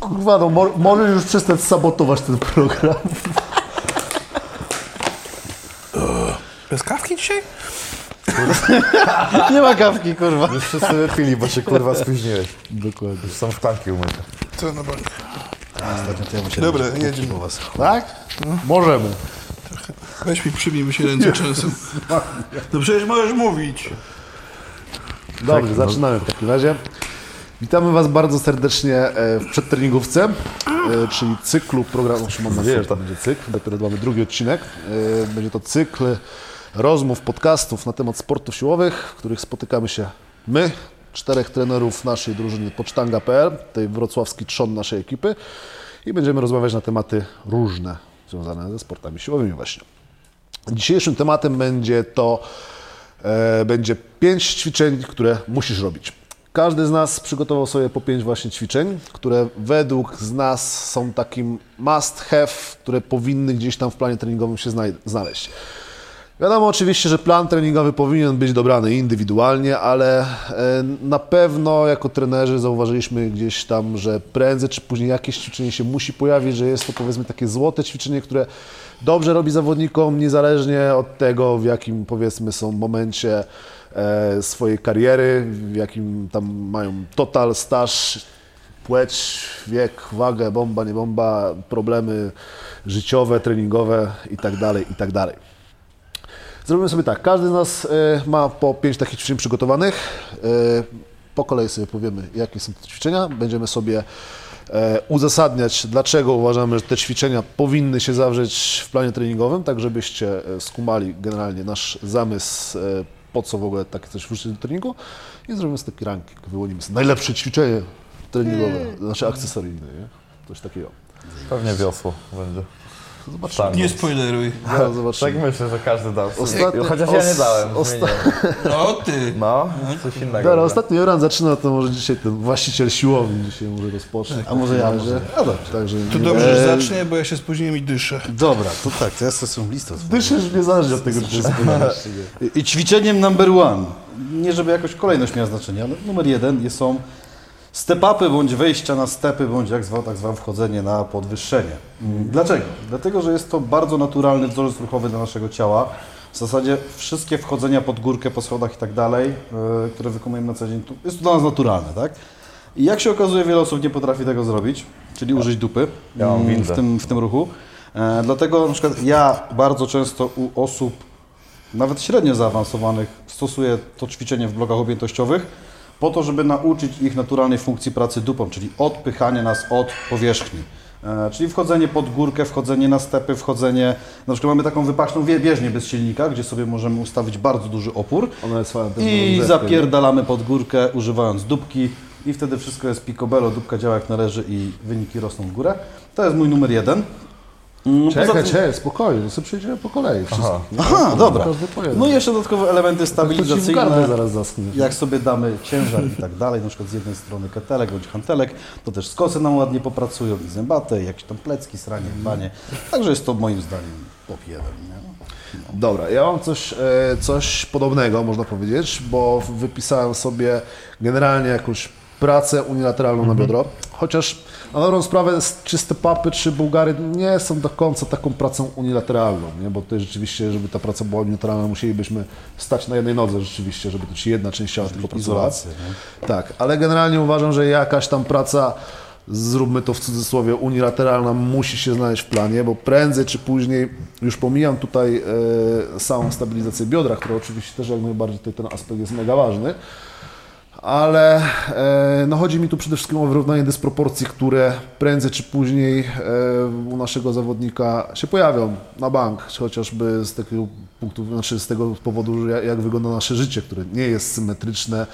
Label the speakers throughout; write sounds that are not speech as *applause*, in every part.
Speaker 1: Kurwa, no mo- możesz już przestać sabotować ten program.
Speaker 2: Bez kawki dzisiaj?
Speaker 3: Nie ma kawki, kurwa.
Speaker 4: Już wszyscy wypili, bo się kurwa spóźniłeś.
Speaker 1: Dokładnie.
Speaker 4: Już są szklanki umyte.
Speaker 2: Co na bank?
Speaker 3: Ostatnio to ja musiałem
Speaker 2: Dobra, jedziemy.
Speaker 3: po was.
Speaker 1: Tak? Możemy.
Speaker 2: Weź mi, przybij mi się ręce często. No przecież możesz mówić.
Speaker 1: Dobrze, zaczynamy w takim razie. Witamy Was bardzo serdecznie e, w przedtreningówce, e, czyli cyklu programu, mam nadzieję, że to będzie cykl, dopiero mamy drugi odcinek. E, Będzie to cykl rozmów, podcastów na temat sportów siłowych, w których spotykamy się my, czterech trenerów naszej drużyny Pocztanga.pl, tej wrocławski trzon naszej ekipy i będziemy rozmawiać na tematy różne związane ze sportami siłowymi właśnie. Dzisiejszym tematem będzie to będzie pięć ćwiczeń, które musisz robić. Każdy z nas przygotował sobie po pięć właśnie ćwiczeń, które według z nas są takim must have, które powinny gdzieś tam w planie treningowym się znaleźć. Wiadomo oczywiście, że plan treningowy powinien być dobrany indywidualnie, ale e, na pewno jako trenerzy zauważyliśmy gdzieś tam, że prędzej czy później jakieś ćwiczenie się musi pojawić, że jest to powiedzmy takie złote ćwiczenie, które dobrze robi zawodnikom, niezależnie od tego, w jakim powiedzmy są momencie swojej kariery, w jakim tam mają total, staż, płeć, wiek, wagę, bomba, nie bomba, problemy życiowe, treningowe i tak dalej, i tak. Zrobimy sobie tak, każdy z nas e, ma po pięć takich ćwiczeń przygotowanych. E, Po kolei sobie powiemy, jakie są te ćwiczenia. Będziemy sobie e, uzasadniać, dlaczego uważamy, że te ćwiczenia powinny się zawrzeć w planie treningowym, tak żebyście e, skumali generalnie nasz zamysł, e, po co w ogóle takie coś wrzucić do treningu i zrobimy sobie taki ranking, wyłonimy sobie najlepsze ćwiczenie treningowe, znaczy akcesoryjne, nie? Coś takiego.
Speaker 4: Pewnie wiosło będzie.
Speaker 1: Zobaczymy.
Speaker 4: Tak.
Speaker 2: Nie spoileruj.
Speaker 1: Zaraz zobaczymy.
Speaker 4: Tak myślę, że każdy dał.
Speaker 1: Ostatnio-
Speaker 4: Chociaż ja nie dałem.
Speaker 1: osta-.
Speaker 2: No ty.
Speaker 4: No, coś innego.
Speaker 1: Dobra, ostatni Joran zaczyna, to może dzisiaj ten właściciel siłowni dzisiaj może rozpocznie.
Speaker 3: A może ja, może. A dobrze.
Speaker 1: Także
Speaker 2: To dobrze, że
Speaker 3: Eee.
Speaker 2: zacznie, bo ja się spóźniłem i dyszę.
Speaker 3: Dobra, to tak, to ja sobie tą listę.
Speaker 1: Dyszysz niezależnie od tego, czy.
Speaker 3: I- I ćwiczeniem number one, nie żeby jakoś kolejność miała znaczenie, ale numer jeden jest- są step-upy bądź wejścia na stepy, bądź jak zwał, tak zwane wchodzenie na podwyższenie. Mm, Dlaczego? Dlatego, że jest to bardzo naturalny wzorzec ruchowy dla naszego ciała. W zasadzie wszystkie wchodzenia pod górkę, po schodach i tak dalej, yy, które wykonujemy na co dzień, to jest to dla nas naturalne, tak? I jak się okazuje, wiele osób nie potrafi tego zrobić, czyli użyć dupy
Speaker 4: Ja
Speaker 3: mm, w, tym, w tym ruchu. E, dlatego na przykład ja bardzo często u osób nawet średnio zaawansowanych stosuję to ćwiczenie w blokach objętościowych po to, żeby nauczyć ich naturalnej funkcji pracy dupą, czyli odpychanie nas od powierzchni. E, czyli wchodzenie pod górkę, wchodzenie na stepy, wchodzenie, na przykład mamy taką wypaczną bieżnię bez silnika, gdzie sobie możemy ustawić bardzo duży opór
Speaker 1: Ona jest fajna.
Speaker 3: i zapierdalamy pod górkę używając dupki i wtedy wszystko jest picobello, dupka działa jak należy i wyniki rosną w górę. To jest mój numer jeden. Mm, poza
Speaker 1: Czekaj,
Speaker 3: tym-
Speaker 1: czekaj, spokojnie, to sobie przejdziemy po kolei?
Speaker 3: Aha, dobra.
Speaker 1: Po jednym.
Speaker 3: No i jeszcze dodatkowe elementy stabilizacyjne.
Speaker 1: zaraz zaschnie.
Speaker 3: Jak sobie damy ciężar i tak dalej, na przykład z jednej strony ketelek bądź hantelek, to też skosy nam ładnie popracują i zębate, i jakieś tam plecki, sranie, banie. Także jest to moim zdaniem top jeden. Nie?
Speaker 1: Dobra, ja mam coś, e, coś podobnego, można powiedzieć, bo wypisałem sobie generalnie jakąś pracę unilateralną na biodro, chociaż na dobrą sprawę s- czy step-upy, czy bułgary nie są do końca taką pracą unilateralną, nie? bo tutaj rzeczywiście, żeby ta praca była unilateralna, musielibyśmy stać na jednej nodze rzeczywiście, żeby to ci jedna część ciała tylko.
Speaker 3: Izolację?
Speaker 1: Tak, ale generalnie uważam, że jakaś tam praca, zróbmy to w cudzysłowie, unilateralna musi się znaleźć w planie, bo prędzej czy później, już pomijam tutaj e, samą stabilizację biodra, która oczywiście też jak najbardziej tutaj ten aspekt jest mega ważny, ale e, no chodzi mi tu przede wszystkim o wyrównanie dysproporcji, które prędzej czy później e, u naszego zawodnika się pojawią na bank, chociażby z takiego punktu, znaczy z tego powodu, jak wygląda nasze życie, które nie jest symetryczne.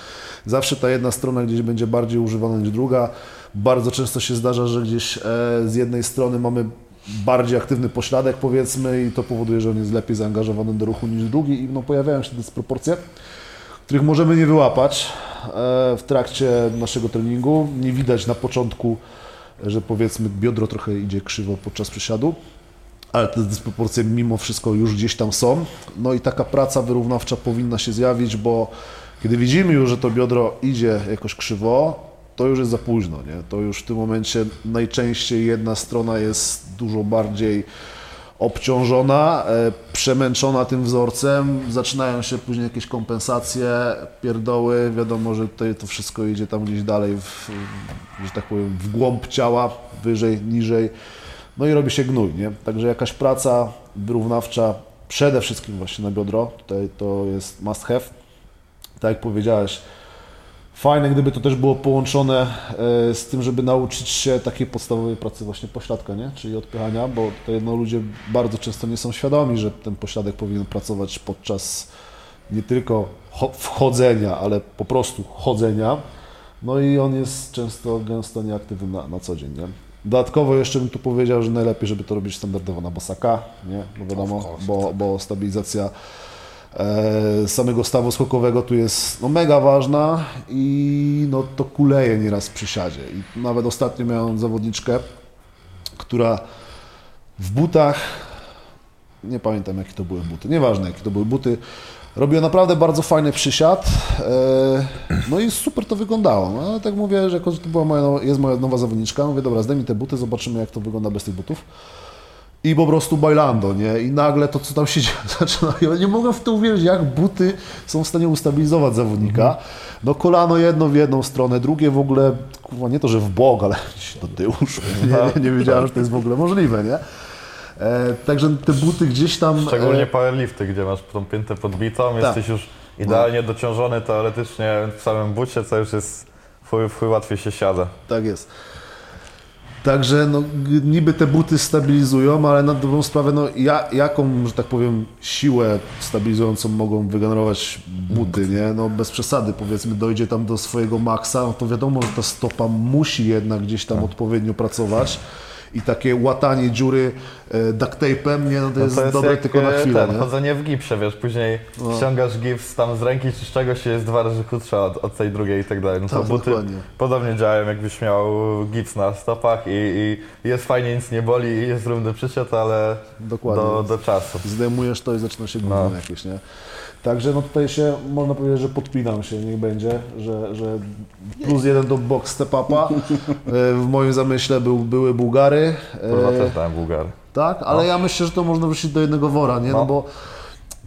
Speaker 1: Zawsze ta jedna strona gdzieś będzie bardziej używana niż druga. Bardzo często się zdarza, że gdzieś e, z jednej strony mamy bardziej aktywny pośladek powiedzmy i to powoduje, że on jest lepiej zaangażowany do ruchu niż drugi i no, pojawiają się dysproporcje których możemy nie wyłapać e, w trakcie naszego treningu. Nie widać na początku, że powiedzmy biodro trochę idzie krzywo podczas przysiadu, ale te dysproporcje mimo wszystko już gdzieś tam są. No i taka praca wyrównawcza powinna się zjawić, bo kiedy widzimy już, że to biodro idzie jakoś krzywo, to już jest za późno, nie? To już w tym momencie najczęściej jedna strona jest dużo bardziej obciążona, e, przemęczona tym wzorcem, zaczynają się później jakieś kompensacje, pierdoły, wiadomo, że tutaj to wszystko idzie tam gdzieś dalej, w, że tak powiem, w głąb ciała, wyżej, niżej, no i robi się gnój, nie? Także jakaś praca wyrównawcza, przede wszystkim właśnie na biodro, tutaj to jest must have, tak jak powiedziałeś, Fajne, gdyby to też było połączone e, z tym, żeby nauczyć się takiej podstawowej pracy właśnie pośladka, nie? czyli odpychania, bo tutaj no, ludzie bardzo często nie są świadomi, że ten pośladek powinien pracować podczas nie tylko cho- wchodzenia, ale po prostu chodzenia. No i on jest często, gęsto nieaktywny na, na co dzień. Nie? Dodatkowo jeszcze bym tu powiedział, że najlepiej, żeby to robić standardowo na bosaka, nie? No wiadomo, bo, bo stabilizacja samego stawu skokowego tu jest no, mega ważna i no, to kuleje nieraz w przysiadzie. I nawet ostatnio miałem zawodniczkę, która w butach, nie pamiętam jakie to były buty, nieważne jakie to były buty, robiła naprawdę bardzo fajny przysiad, e, no i super to wyglądało. No, ale tak mówię, że to była moja, jest moja nowa zawodniczka, mówię, dobra, zdejmij te buty, zobaczymy jak to wygląda bez tych butów. I po prostu bailando, nie? I nagle to, co tam się dzieje, *laughs* zaczyna. Ja nie mogę w to uwierzyć, jak buty są w stanie ustabilizować zawodnika. No kolano jedno w jedną stronę, drugie w ogóle, kurwa, nie to, że w bok, ale *laughs* gdzieś do tyłu szło. Nie, nie wiedziałem, że to jest w ogóle możliwe, nie? E, także te buty gdzieś tam...
Speaker 4: Szczególnie
Speaker 1: e,
Speaker 4: powerlifty, gdzie masz tą piętę podbitą, jesteś już idealnie dociążony teoretycznie w samym bucie, co już jest w chuj, w chuj łatwiej się siada.
Speaker 1: Tak jest. Także no, niby te buty stabilizują, ale na dobrą sprawę, no, ja, jaką, że tak powiem, siłę stabilizującą mogą wygenerować buty, nie? No bez przesady, powiedzmy, dojdzie tam do swojego maksa, no to wiadomo, że ta stopa musi jednak gdzieś tam odpowiednio pracować i takie łatanie dziury duct tape'em, nie? No to,
Speaker 4: No
Speaker 1: jest,
Speaker 4: to jest
Speaker 1: dobre
Speaker 4: jak
Speaker 1: tylko na
Speaker 4: e,
Speaker 1: chwilę,
Speaker 4: ten,
Speaker 1: nie?
Speaker 4: chodzenie w gipsie, wiesz, później ściągasz gips tam z ręki czy z czegoś i jest dwa razy krótsza od, od tej drugiej i tak dalej. No to
Speaker 1: Tak,
Speaker 4: buty
Speaker 1: dokładnie.
Speaker 4: podobnie działają, jakbyś miał gips na stopach i, i jest fajnie, nic nie boli i jest równy przysiad, ale
Speaker 1: Dokładnie.
Speaker 4: do, do czasu.
Speaker 1: zdejmujesz to i zaczyna się
Speaker 4: No.
Speaker 1: jakieś, nie? Także no tutaj się, można powiedzieć, że podpinam się, niech będzie, że, że plus jeden do box step upa. *laughs* E, W moim zamyśle był, były Bułgary. e,
Speaker 4: Kurwa też dałem Bułgary.
Speaker 1: Tak, ale ja myślę, że to można wrzucić do jednego wora, nie? No
Speaker 4: No.
Speaker 1: bo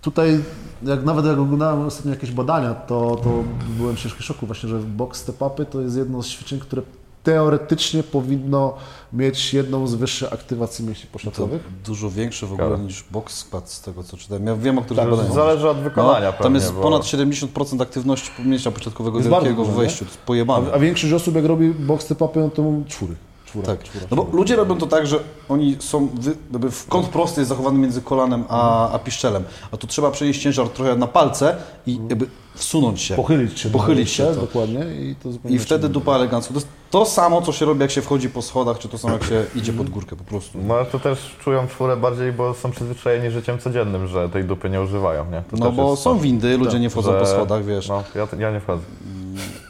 Speaker 1: tutaj, jak nawet jak oglądałem ostatnio jakieś badania, to, to byłem w ciężkim szoku właśnie, że box step upy to jest jedno z ćwiczeń, które teoretycznie powinno mieć jedną z wyższych aktywacji mięśni
Speaker 3: To
Speaker 1: pośladkowych.
Speaker 3: dużo większy w ogóle
Speaker 4: Ciekawe.
Speaker 3: niż box squat z tego co czytałem. Ja wiem o których
Speaker 1: Tak,
Speaker 3: badaniach.
Speaker 4: Zależy od wykonania
Speaker 3: No,
Speaker 4: pewnie,
Speaker 3: tam jest
Speaker 4: bo...
Speaker 3: ponad 70% aktywności mięśnia pośladkowego wielkiego w wejściu. To jest pojebane.
Speaker 1: A, a większość osób jak robi box step upy, no to mówią czwóry. Czwóra,
Speaker 3: Tak,
Speaker 1: czwóra,
Speaker 3: no bo
Speaker 1: czwóra.
Speaker 3: ludzie robią to tak, że oni są, wy, jakby w kąt prosty jest zachowany między kolanem a, a piszczelem, a tu trzeba przenieść ciężar trochę na palce i jakby wsunąć się.
Speaker 1: Pochylić się.
Speaker 3: Pochylić się,
Speaker 1: tak,
Speaker 3: to.
Speaker 1: dokładnie. I, to zupełnie
Speaker 3: I wtedy dupa elegancko. To jest to samo, co się robi, jak się wchodzi po schodach, czy to samo, jak się idzie pod górkę po prostu.
Speaker 4: No ale to też czują czwórę bardziej, bo są przyzwyczajeni życiem codziennym, że tej dupy nie używają, nie? To
Speaker 3: No bo są
Speaker 4: to,
Speaker 3: windy, ludzie nie wchodzą
Speaker 4: że-
Speaker 3: po schodach, wiesz.
Speaker 4: No, ja, ja nie wchodzę.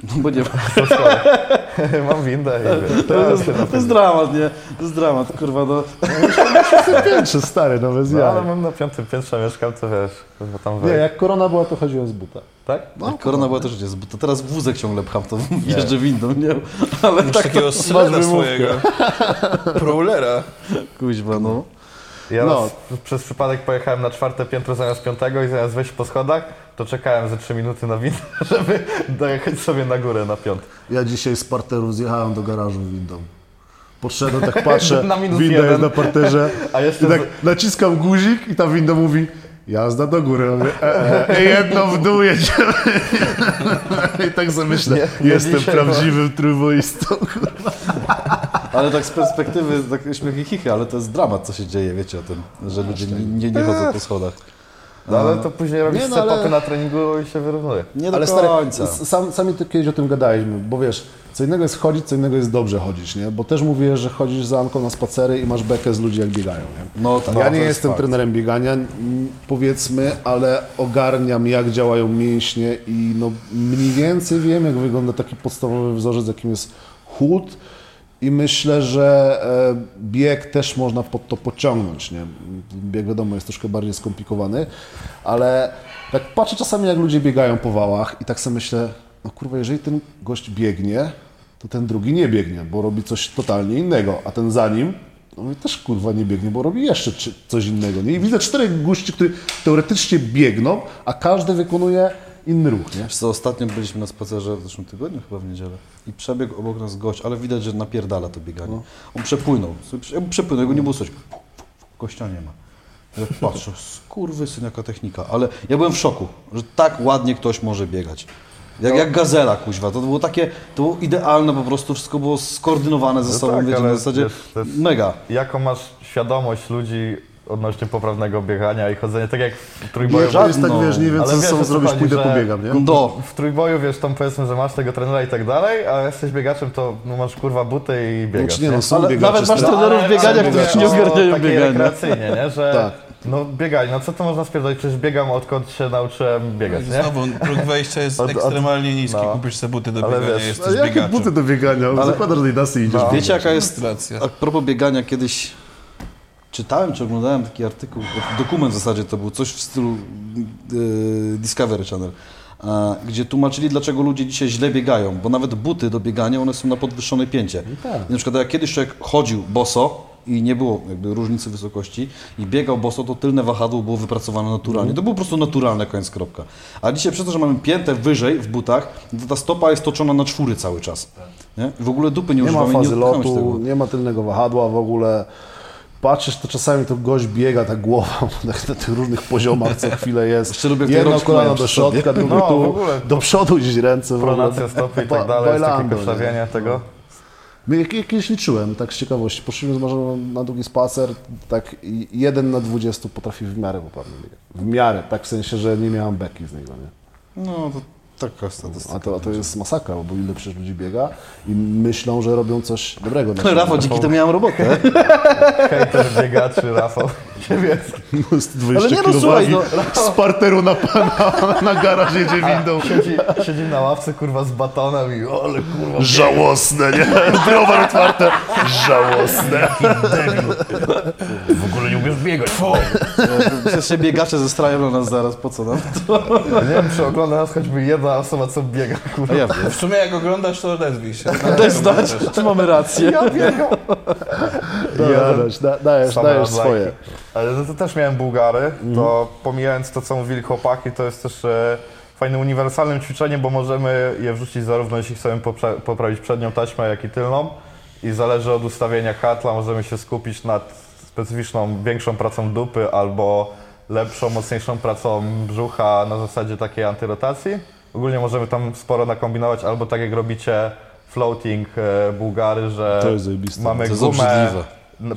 Speaker 3: No bo nie *laughs*
Speaker 4: Mam windę i wiesz,
Speaker 3: To jest, to jest dramat, nie? To jest dramat, kurwa, no.
Speaker 1: jest. Piętrze, stary, no bez
Speaker 4: No, ale mam na piątym piętrze mieszkam, to wiesz, kurwa tam
Speaker 1: Nie, jak korona była, to chodziło z buta.
Speaker 4: Tak?
Speaker 3: Jak korona była też jest, bo to teraz wózek ciągle pcham, to jeżdżę windą, nie? Ale
Speaker 2: Masz
Speaker 3: tak
Speaker 2: takiego sleda swojego. *laughs* Prowlera.
Speaker 3: kuźwa, no.
Speaker 4: Ja
Speaker 1: No.
Speaker 4: przez przypadek pojechałem na czwarte piętro zamiast piątego i zamiast wejść po schodach, to czekałem ze trzy minuty na windę, *laughs* żeby dojechać sobie na górę na piąty.
Speaker 1: Ja dzisiaj z parteru zjechałem do garażu windą. Podszedłem, tak patrzę, *laughs*
Speaker 4: Na
Speaker 1: winda
Speaker 4: jeden.
Speaker 1: jest na parterze
Speaker 4: A jeszcze
Speaker 1: i tak
Speaker 4: z-
Speaker 1: naciskam guzik i ta winda mówi jazda do góry. Ja Mówię, e, e, jedno w dół jedziemy. *laughs* I tak sobie myślę,
Speaker 4: Nie, nie
Speaker 1: jestem
Speaker 4: dzisiaj,
Speaker 1: prawdziwym trójboistą.
Speaker 3: Ale tak z perspektywy, tak śmiechy chichy, ale to jest dramat, co się dzieje, wiecie o tym, że ludzie nie, nie, nie chodzą po schodach.
Speaker 4: No ale to później robisz
Speaker 1: Nie, no, ale-
Speaker 4: na treningu i się wyrównuje.
Speaker 3: Nie do
Speaker 1: Ale stary,
Speaker 3: końca.
Speaker 1: s- sam, sami to kiedyś o tym gadaliśmy, bo wiesz, co innego jest chodzić, co innego jest dobrze chodzić, nie? Bo też mówię, że chodzisz za Anką na spacery i masz bekę z ludzi jak biegają, nie?
Speaker 3: No tak,
Speaker 1: ja nie
Speaker 3: jest
Speaker 1: jestem
Speaker 3: fakt.
Speaker 1: trenerem biegania, powiedzmy, ale ogarniam jak działają mięśnie i no mniej więcej wiem jak wygląda taki podstawowy wzorzec, jakim jest chód i myślę, że e, bieg też można pod to pociągnąć, nie? Bieg wiadomo jest troszkę bardziej skomplikowany, ale tak patrzę czasami jak ludzie biegają po wałach i tak sobie myślę, no kurwa, jeżeli ten gość biegnie, to ten drugi nie biegnie, bo robi coś totalnie innego, a ten za nim no i też kurwa nie biegnie, bo robi jeszcze coś innego. Nie? I widzę czterech gości, którzy teoretycznie biegną, a każdy wykonuje inny ruch. Nie?
Speaker 3: Wiesz co, ostatnio byliśmy na spacerze w zeszłym tygodniu, chyba w niedzielę, i przebiegł obok nas gość, ale widać, że napierdala to bieganie. On przepłynął, prze- przepłynął, jego nie było coś. Gościa nie ma. Ja patrzę, skurwysyn jaka technika, ale ja byłem w szoku, że tak ładnie ktoś może biegać. Jak, jak gazela, kuźwa. To było takie, to było idealne po prostu, wszystko było skoordynowane ze
Speaker 4: No
Speaker 3: sobą,
Speaker 4: tak,
Speaker 3: wiecie, na zasadzie mega.
Speaker 4: Jaką masz świadomość ludzi odnośnie poprawnego biegania i chodzenia, tak jak w trójboju.
Speaker 1: Nie, to jest tak,
Speaker 3: no.
Speaker 1: wiesz, nie wiem,
Speaker 4: Ale
Speaker 1: co ze sobą zrobić, pójdę pobiegam, nie?
Speaker 3: No,
Speaker 4: W trójboju, wiesz, tam powiedzmy, że masz tego trenera i tak dalej, a jesteś biegaczem, to no, masz kurwa buty i biegasz.
Speaker 1: Znaczy nie, no są
Speaker 3: ale
Speaker 1: biegacze
Speaker 3: nawet masz trenerów biegania, którzy nie ogarniają biegania.
Speaker 4: rekreacyjnie, nie? Że
Speaker 1: Tak.
Speaker 4: no biegaj, no co to można spierdolić, przecież biegam odkąd się nauczyłem biegać, nie?
Speaker 5: Znowu, próg wejścia jest
Speaker 4: Od- od-
Speaker 5: ekstremalnie niski.
Speaker 4: no.
Speaker 5: Kupisz sobie buty do
Speaker 4: Ale
Speaker 5: biegania,
Speaker 4: wiesz,
Speaker 5: jesteś biegaczem.
Speaker 1: buty do biegania? Zakładasz Adidasy i idziesz.
Speaker 4: No.
Speaker 3: wiecie jaka jest,
Speaker 5: Racja.
Speaker 3: a propos biegania, kiedyś czytałem czy oglądałem taki artykuł, dokument w zasadzie to był, coś w stylu e, Discovery Channel, gdzie tłumaczyli, dlaczego ludzie dzisiaj źle biegają, bo nawet buty do biegania, one są na podwyższonej pięcie.
Speaker 1: tak.
Speaker 3: I na przykład jak kiedyś człowiek chodził boso i nie było jakby różnicy wysokości i biegał boso, to tylne wahadło było wypracowane naturalnie. To było po prostu naturalne, koniec kropka. A dzisiaj przez to, że mamy piętę wyżej w butach, to ta stopa jest toczona na czwóry cały czas. Nie? I w ogóle dupy nie,
Speaker 1: Nie ma
Speaker 3: używamy,
Speaker 1: fazy
Speaker 3: nie
Speaker 1: lotu, nie ma tylnego wahadła w ogóle. Patrzysz, to czasami to gość biega tak głową tak na tych różnych poziomach, co chwilę jest. Jedno kolano do środka, drugie
Speaker 4: No,
Speaker 1: tu, do przodu gdzieś ręce.
Speaker 4: Pronacja stopy i tak dalej, jest takie
Speaker 1: bailando, nie?
Speaker 4: kosztawienie tego.
Speaker 1: My kiedyś liczyłem, tak z ciekawości, poszliśmy z Marzeną na długi spacer, tak jeden na 20 potrafi w miarę poprawnie biegać. W miarę, tak w sensie, że nie miałam beki z niego, nie?
Speaker 3: No, to taka statystyka.
Speaker 1: A to, a to jest masakra, bo ile przecież ludzi biega i myślą, że robią coś dobrego. dla siebie.
Speaker 3: Rafał, dzięki temu miałem robotę. *laughs*
Speaker 4: Hejter biegaczy, Rafał Siewierski.
Speaker 1: Z 20
Speaker 3: Ale nie no, słuchaj,
Speaker 1: wagi z parteru na, na, na garaż jedzie windą.
Speaker 4: Siedzi, siedzi na ławce, kurwa, z batonem i ole, kurwa,
Speaker 1: Żałosne, nie? *laughs* Browar otwarte. Żałosne.
Speaker 4: nie umiesz biegać.
Speaker 3: Przecież się biegacze zestrają na nas zaraz, po co nam?
Speaker 4: Nie wiem, czy ogląda nas choćby jedna osoba, co biega, kurwa.
Speaker 3: Ja wiem.
Speaker 5: W sumie jak oglądasz, to odezwij się. *laughs*
Speaker 3: Daj znać, czy mamy rację.
Speaker 4: Ja biegam.
Speaker 1: Dajesz, da, dajesz, dajesz swoje.
Speaker 4: Ale no to też miałem Bułgary, to pomijając to, co mówili chłopaki, to jest też e, fajnym, uniwersalnym ćwiczeniem, bo możemy je wrzucić zarówno jeśli chcemy poprze- poprawić przednią taśmę, jak i tylną. I zależy od ustawienia hatla, możemy się skupić nad specyficzną, większą pracą dupy albo lepszą, mocniejszą pracą brzucha na zasadzie takiej antyrotacji. Ogólnie możemy tam sporo nakombinować, albo tak jak robicie floating e, Bułgary, że
Speaker 1: To.
Speaker 3: To
Speaker 4: mamy
Speaker 3: jest
Speaker 4: gumę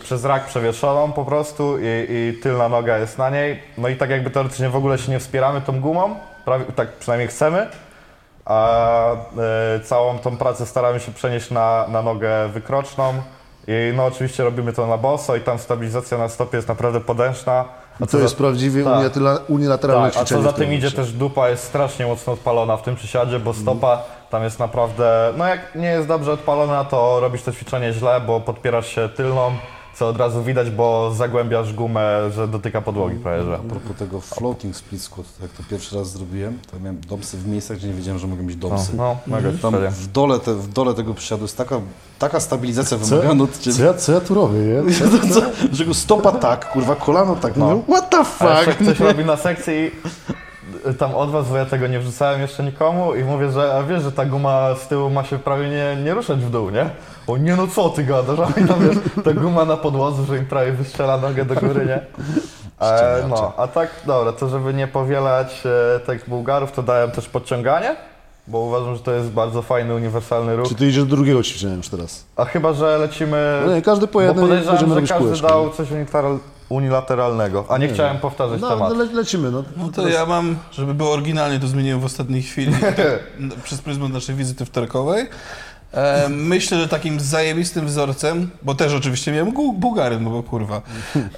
Speaker 4: przez rak przewieszoną po prostu i, i tylna noga jest na niej. No i tak jakby teoretycznie w ogóle się nie wspieramy tą gumą, prawie, tak przynajmniej chcemy, a e, całą tą pracę staramy się przenieść na, na nogę wykroczną. I no oczywiście robimy to na boso i tam stabilizacja na stopie jest naprawdę podężna. A
Speaker 1: to
Speaker 4: za-
Speaker 1: jest prawdziwie
Speaker 4: tak.
Speaker 1: unilateral- unilateralne
Speaker 4: tak, a
Speaker 1: ćwiczenie.
Speaker 4: co za
Speaker 1: tym
Speaker 4: idzie też dupa jest strasznie mocno odpalona w tym przysiadzie, bo stopa tam jest naprawdę, no jak nie jest dobrze odpalona, to robisz to ćwiczenie źle, bo podpierasz się tylną, co od razu widać, bo zagłębiasz gumę, że dotyka podłogi prawie, że.
Speaker 3: A propos tego floating split squat, jak to pierwszy raz zrobiłem, to miałem domsy w miejscach, gdzie nie wiedziałem, że mogą być domsy.
Speaker 4: No, mega
Speaker 3: Tam
Speaker 4: ćwiczenie.
Speaker 3: w dole, te, w dole tego przysiadu jest taka, taka stabilizacja
Speaker 1: Co,
Speaker 3: wymagana od
Speaker 1: co,
Speaker 3: ciebie.
Speaker 1: ja, co ja tu robię, nie?
Speaker 3: Co, *laughs* że go stopa tak, kurwa, kolano tak.
Speaker 4: No.
Speaker 3: No. What the
Speaker 4: A
Speaker 3: fuck?
Speaker 4: ktoś robi na sekcji tam od was, bo ja tego nie wrzucałem jeszcze nikomu i mówię, że a wiesz, że ta guma z tyłu ma się prawie nie, nie ruszać w dół, nie? O nie no co ty gadasz, a tam wiesz, ta guma na podłodze, że im prawie wystrzela nogę do góry, nie? E, no, a tak, dobra, to żeby nie powielać e, tych Bułgarów, to dałem też podciąganie, bo uważam, że to jest bardzo fajny, uniwersalny ruch.
Speaker 1: Czy ty idziesz do drugiego ćwiczenia już teraz?
Speaker 4: A chyba, że lecimy...
Speaker 1: No nie, każdy po
Speaker 4: bo
Speaker 1: jednym będziemy
Speaker 4: podejrzewam, że
Speaker 1: robić
Speaker 4: każdy
Speaker 1: kółeczko.
Speaker 4: dał coś unilateral, unilateralnego, a nie chciałem powtarzać
Speaker 1: No,
Speaker 4: tematu.
Speaker 1: no le, lecimy, no.
Speaker 5: No to ja mam, żeby było oryginalnie, to zmieniłem w ostatniej chwili *laughs* przez pryzmat naszej wizyty wtorkowej. E, myślę, że takim zajebistym wzorcem, bo też oczywiście miałem gu- Bułgary, no bo kurwa.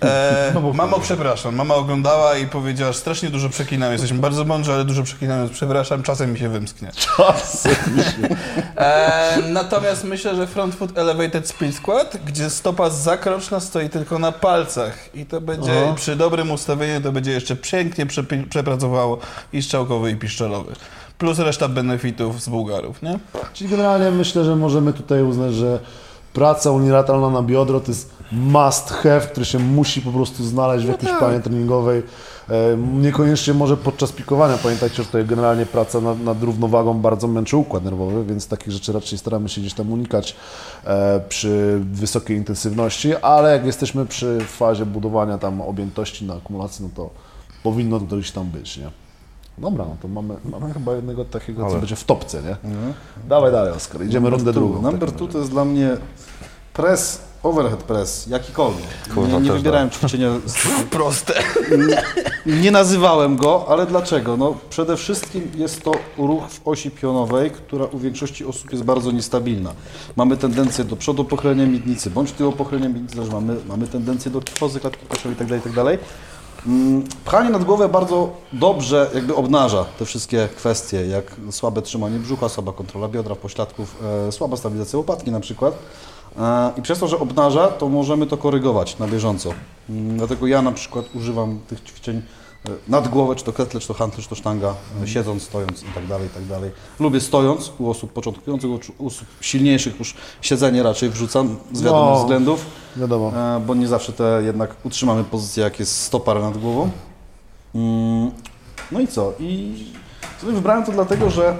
Speaker 5: E, *laughs* mamo, przepraszam. Mama oglądała i powiedziała, że strasznie dużo przeklinam. Jesteśmy bardzo mądrzy, ale dużo przeklinam, więc przepraszam, czasem mi się wymsknie. *laughs* E, natomiast myślę, że front foot elevated split squat, gdzie stopa zakroczna stoi tylko na palcach i to będzie przy dobrym ustawieniu to będzie jeszcze pięknie przepracowało i strzałkowy i piszczelowy. Plus reszta benefitów z Bułgarów, nie?
Speaker 1: Czyli generalnie myślę, że możemy tutaj uznać, że praca unilateralna na biodro to jest must have, który się musi po prostu znaleźć w jakiejś planie treningowej. E, Niekoniecznie może podczas pikowania. Pamiętajcie, że tutaj generalnie praca nad, nad równowagą bardzo męczy układ nerwowy, więc takich rzeczy raczej staramy się gdzieś tam unikać e, przy wysokiej intensywności, ale jak jesteśmy przy fazie budowania tam objętości na akumulacji, no to powinno to gdzieś tam być, nie? Dobra, no to mamy, mamy chyba jednego takiego, co będzie w topce, nie? Dawaj dalej, Oskar, idziemy rundę
Speaker 3: Two.
Speaker 1: drugą.
Speaker 3: Number two to jest dla mnie press, overhead press, jakikolwiek.
Speaker 4: Kurwa,
Speaker 3: nie nie
Speaker 4: też
Speaker 3: wybierałem ćwiczenia, *laughs* z
Speaker 5: Proste. *laughs*
Speaker 3: nie nazywałem go, ale dlaczego? No przede wszystkim jest to ruch w osi pionowej, która u większości osób jest bardzo niestabilna. Mamy tendencję do przodu pochylenia miednicy, bądź tyłu pochylenia miednicy, też mamy, mamy tendencję do kifozy klatki piersiowej itd., itd. Mm, Pchanie nad głowę bardzo dobrze jakby obnaża te wszystkie kwestie, jak słabe trzymanie brzucha, słaba kontrola biodra, pośladków, e, słaba stabilizacja łopatki na przykład. E, I przez to, że obnaża, to możemy to korygować na bieżąco. Mm, Dlatego ja na przykład używam tych ćwiczeń nad głowę, czy to ketle, czy to hantel, czy to sztanga, siedząc, stojąc i tak dalej, i tak dalej. Lubię stojąc u osób początkujących, u osób silniejszych już siedzenie raczej wrzucam z wiadomych
Speaker 1: No.
Speaker 3: względów.
Speaker 1: Wiadomo.
Speaker 3: E, bo nie zawsze te jednak utrzymamy pozycję, jak jest 100 par nad głową. Mm, No i co? I sobie wybrałem to dlatego, że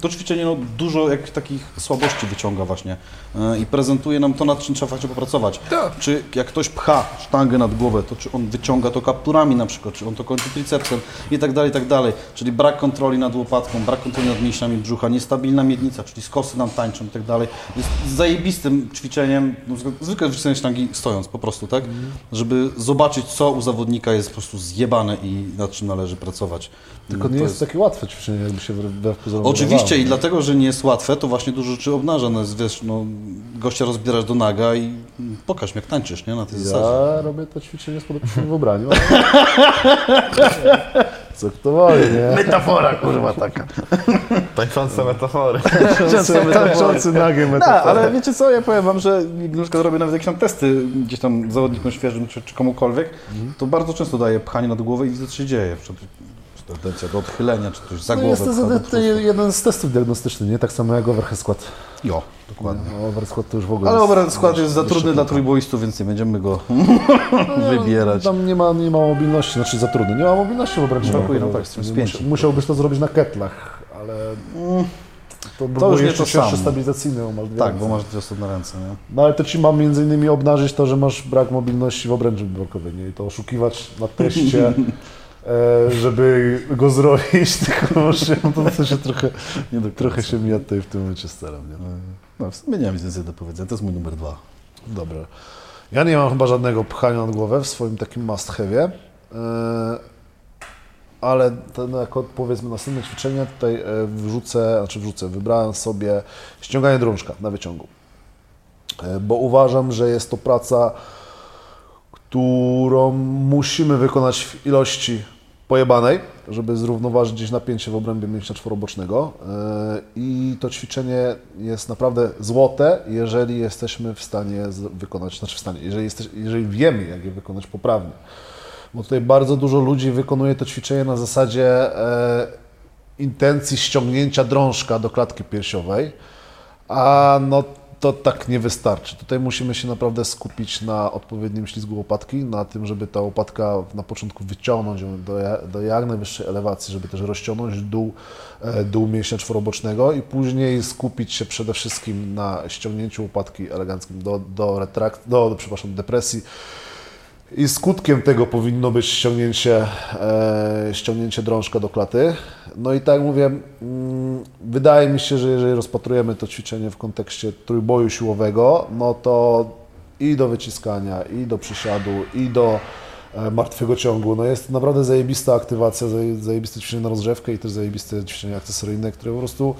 Speaker 3: to ćwiczenie no, dużo jak takich słabości wyciąga właśnie e, i prezentuje nam to, nad czym trzeba właśnie popracować.
Speaker 5: Tak.
Speaker 3: Czy jak ktoś pcha sztangę nad głowę, to czy on wyciąga to kapturami na przykład, czy on to kończy tricepsem i tak dalej, i tak dalej. Czyli brak kontroli nad łopatką, brak kontroli nad mięśniami brzucha, niestabilna miednica, czyli skosy nam tańczą i tak dalej. Jest zajebistym ćwiczeniem, no, zwy- zwykłe ćwiczenie sztangi stojąc po prostu, tak? Żeby zobaczyć, co u zawodnika jest po prostu zjebane i nad czym należy pracować.
Speaker 1: Tylko nie
Speaker 3: To
Speaker 1: jest, takie łatwe ćwiczenie, jakby się wbrew pozorom
Speaker 3: Oczywiście
Speaker 1: wydawało.
Speaker 3: i dlatego, że nie jest łatwe, to właśnie dużo rzeczy obnaża. No, jest, wiesz, no, gościa rozbierasz do naga i pokaż mi, jak tańczysz, nie? Na tej zasadzie.
Speaker 1: Ja robię to ćwiczenie z podoprzym w ubraniu. *laughs* Co kto woli, nie? Metafora, kurwa, taka. *laughs*
Speaker 4: Tańczące metafory.
Speaker 1: Tańczący nagie
Speaker 3: No,
Speaker 1: metafora.
Speaker 3: ale wiecie co, ja powiem wam, że na przykład robię nawet jakieś tam testy gdzieś tam zawodnikom świeżym czy, czy komukolwiek, to bardzo często daję pchanie nad głowę i widzę, co się dzieje. Tendencja do odchylenia, czy ktoś za
Speaker 1: No
Speaker 3: głowę
Speaker 1: jest to to jeden z testów diagnostycznych, nie? Tak samo jak overhead skład.
Speaker 3: Jo, dokładnie.
Speaker 1: No, overhead skład to już w ogóle
Speaker 3: Ale skład jest za trudny dla trójboistów, więc nie będziemy go *laughs* wybierać.
Speaker 1: Tam nie ma, nie ma mobilności, znaczy za trudny. Nie ma mobilności w obręczy
Speaker 3: Brakuje, no
Speaker 1: rękowej.
Speaker 3: tak,
Speaker 1: Mus-. Musiałbyś to zrobić na ketlach, ale to, by
Speaker 3: To już nie to samo.
Speaker 1: stabilizacyjne. bo masz dwie
Speaker 3: Tak,
Speaker 1: ręce.
Speaker 3: bo masz dwie osobne ręce, nie?
Speaker 1: No ale to ci ma między innymi obnażyć to, że masz brak mobilności w obręczy biurkowej, nie? I to oszukiwać na teście, *laughs* żeby go zrobić, *laughs* tylko że no to się trochę,
Speaker 3: Nie do
Speaker 1: trochę się mija tutaj w tym momencie celem, nie?
Speaker 3: No, w sumie nie mam nic więcej do powiedzenia, to jest mój numer dwa.
Speaker 1: Dobra. Ja nie mam chyba żadnego pchania nad głowę w swoim takim must have'ie, e, ale to no, jako powiedzmy następne ćwiczenie tutaj e, wrzucę, znaczy wrzucę, wybrałem sobie ściąganie drążka na wyciągu, E, bo uważam, że jest to praca, którą musimy wykonać w ilości pojebanej, żeby zrównoważyć gdzieś napięcie w obrębie mięśnia czworobocznego. E, I to ćwiczenie jest naprawdę złote, jeżeli jesteśmy w stanie wykonać, znaczy w stanie, jeżeli, jesteś, jeżeli wiemy, jak je wykonać poprawnie. Bo tutaj bardzo dużo ludzi wykonuje to ćwiczenie na zasadzie e, intencji ściągnięcia drążka do klatki piersiowej, a no to tak nie wystarczy. Tutaj musimy się naprawdę skupić na odpowiednim ślizgu łopatki, na tym, żeby ta łopatka na początku wyciągnąć ją do, do jak najwyższej elewacji, żeby też rozciągnąć dół, e, dół mięśnia czworobocznego i później skupić się przede wszystkim na ściągnięciu łopatki eleganckim do, do, retrakt, do, do przepraszam, depresji, i skutkiem tego powinno być ściągnięcie, e, ściągnięcie drążka do klaty. No i tak mówię, mm, wydaje mi się, że jeżeli rozpatrujemy to ćwiczenie w kontekście trójboju siłowego, no to i do wyciskania, i do przysiadu, i do e, martwego ciągu. No jest naprawdę zajebista aktywacja, zaje- zajebiste ćwiczenie na rozgrzewkę i też zajebiste ćwiczenie akcesoryjne, które po prostu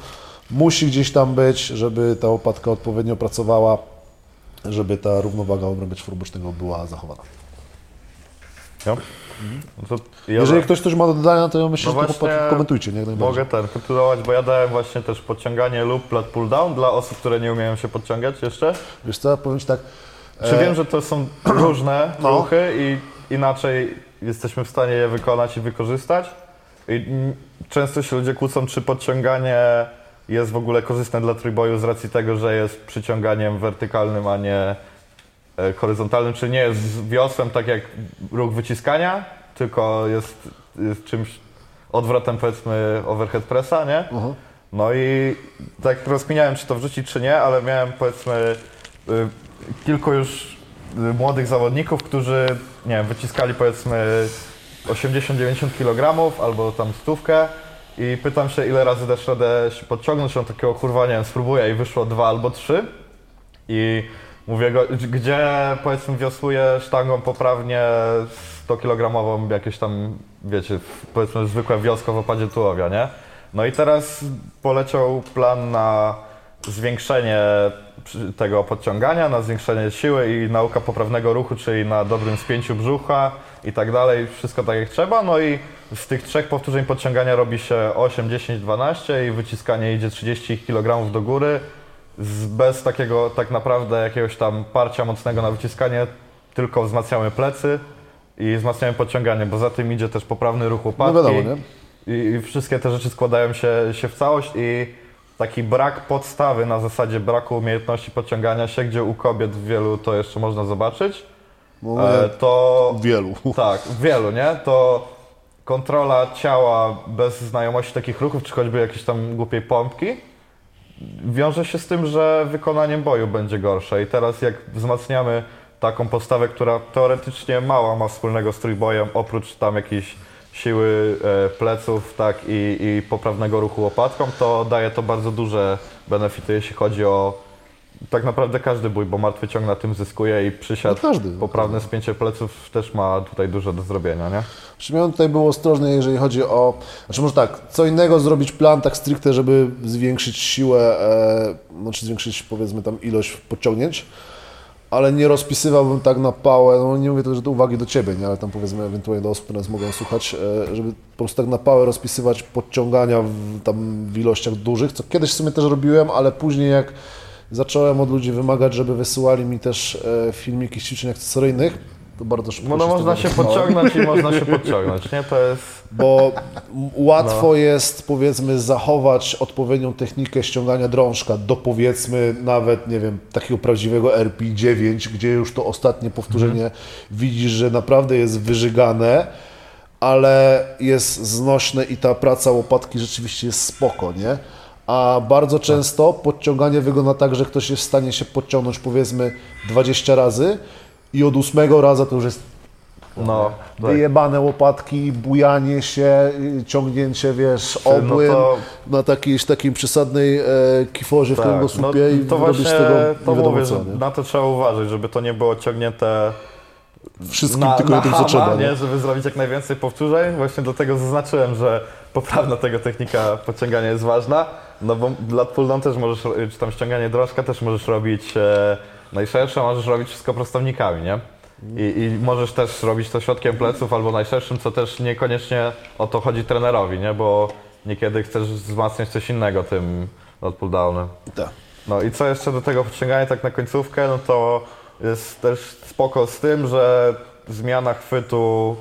Speaker 1: musi gdzieś tam być, żeby ta łopatka odpowiednio pracowała, żeby ta równowaga obrębia czworobocznego była zachowana.
Speaker 4: Ja? No to ja
Speaker 1: Jeżeli ktoś coś ma do dodania, to ja myślę,
Speaker 4: No
Speaker 1: że to komentujcie, nie? Jak najbardziej.
Speaker 4: Mogę ten kontynuować, bo ja dałem właśnie też podciąganie lub plat pull down dla osób, które nie umieją się podciągać jeszcze.
Speaker 1: Wiesz co, powiem Ci tak,
Speaker 4: Czy
Speaker 1: E,
Speaker 4: wiem, że to są *clears throat* różne
Speaker 1: no.
Speaker 4: ruchy i inaczej jesteśmy w stanie je wykonać i wykorzystać? I często się ludzie kłócą, czy podciąganie jest w ogóle korzystne dla trójboju z racji tego, że jest przyciąganiem wertykalnym, a nie horyzontalnym, czy nie jest wiosłem tak jak ruch wyciskania, tylko jest, jest czymś odwrotem powiedzmy overhead pressa, nie? No i tak rozkminiałem, czy to wrzucić, czy nie, ale miałem powiedzmy y, kilku już y, młodych zawodników, którzy, nie wiem, wyciskali powiedzmy 80-90 kg albo tam stówkę. I pytam się, ile razy dasz radę się podciągnąć, on takiego kurwa, nie wiem, spróbuję i wyszło dwa albo trzy. I mówię, gdzie powiedzmy wiosłuję sztangą poprawnie 100 kg jakieś tam, wiecie, powiedzmy zwykłe wiosko w opadzie tułowia, nie? No i teraz poleciał plan na zwiększenie tego podciągania, na zwiększenie siły i nauka poprawnego ruchu, czyli na dobrym spięciu brzucha i tak dalej, wszystko tak jak trzeba. No i z tych trzech powtórzeń podciągania robi się 8, 10, 12 i wyciskanie idzie 30 kg do góry z, bez takiego tak naprawdę jakiegoś tam parcia mocnego na wyciskanie, tylko wzmacniamy plecy i wzmacniamy podciąganie, bo za tym idzie też poprawny ruch łopatki.
Speaker 1: No wiadomo, nie?
Speaker 4: I, I wszystkie te rzeczy składają się, się w całość i taki brak podstawy na zasadzie braku umiejętności podciągania się, gdzie u kobiet wielu to jeszcze można zobaczyć,
Speaker 1: No,
Speaker 4: e, to
Speaker 1: wielu.
Speaker 4: tak, wielu, nie? To kontrola ciała bez znajomości takich ruchów, czy choćby jakiejś tam głupiej pompki, wiąże się z tym, że wykonanie boju będzie gorsze. I teraz jak wzmacniamy taką postawę, która teoretycznie mała ma wspólnego z trójbojem, oprócz tam jakiejś siły e, pleców, tak, i, i poprawnego ruchu łopatką, to daje to bardzo duże benefity, jeśli chodzi o tak naprawdę każdy bój, bo martwy ciąg na tym zyskuje i przysiad,
Speaker 1: No każdy.
Speaker 4: poprawne spięcie pleców też ma tutaj dużo do zrobienia, nie?
Speaker 1: Przynajmniej tutaj było ostrożny, jeżeli chodzi o. Znaczy, może tak, co innego zrobić plan tak stricte, żeby zwiększyć siłę, e, znaczy zwiększyć powiedzmy tam ilość podciągnięć, ale nie rozpisywałbym tak na pałę. No nie mówię to, że to uwagi do ciebie, nie, ale tam powiedzmy ewentualnie do osób, które nas mogą słuchać, e, żeby po prostu tak na pałę rozpisywać podciągania w, tam w ilościach dużych, co kiedyś w sumie też robiłem, ale później jak zacząłem od ludzi wymagać, żeby wysyłali mi też e, filmiki z ćwiczeń akcesoryjnych, to bardzo szybko
Speaker 4: No, no można się podciągnąć i można się *laughs* podciągnąć, nie? To jest...
Speaker 1: Bo łatwo jest, powiedzmy, zachować odpowiednią technikę ściągania drążka do, powiedzmy, nawet, nie wiem, takiego prawdziwego RP9, gdzie już to ostatnie powtórzenie widzisz, że naprawdę jest wyżygane, ale jest znośne i ta praca łopatki rzeczywiście jest spoko, nie? A bardzo często podciąganie wygląda tak, że ktoś jest w stanie się podciągnąć, powiedzmy, 20 razy i od ósmego raza to już jest
Speaker 4: No, tak.
Speaker 1: wyjebane łopatki, bujanie się, y, ciągnięcie, wiesz,
Speaker 4: no
Speaker 1: obłyn
Speaker 4: to-
Speaker 1: na takiejś takim przesadnej e, kiforze w
Speaker 4: Tak,
Speaker 1: kręgosłupie i
Speaker 4: to
Speaker 1: robisz z tego
Speaker 4: to
Speaker 1: nie
Speaker 4: mówię,
Speaker 1: co, nie?
Speaker 4: na to trzeba uważać, żeby to nie było ciągnięte
Speaker 1: Wszystkim
Speaker 4: na,
Speaker 1: tylko
Speaker 4: na
Speaker 1: tym, co trzeba,
Speaker 4: nie?
Speaker 1: nie?
Speaker 4: żeby zrobić jak najwięcej powtórzeń. Właśnie dlatego zaznaczyłem, że poprawna tego technika podciągania jest ważna, no bo lat pull też możesz, czy tam ściąganie drążka też możesz robić e, najszersze, możesz robić wszystko prostownikami, nie? I, I możesz też robić to środkiem pleców albo najszerszym, co też niekoniecznie o to chodzi trenerowi, nie? Bo niekiedy chcesz wzmacniać coś innego tym lat pull downem.
Speaker 1: Tak.
Speaker 4: No i co jeszcze do tego podciągania tak na końcówkę, no to jest też spoko z tym, że zmiana chwytu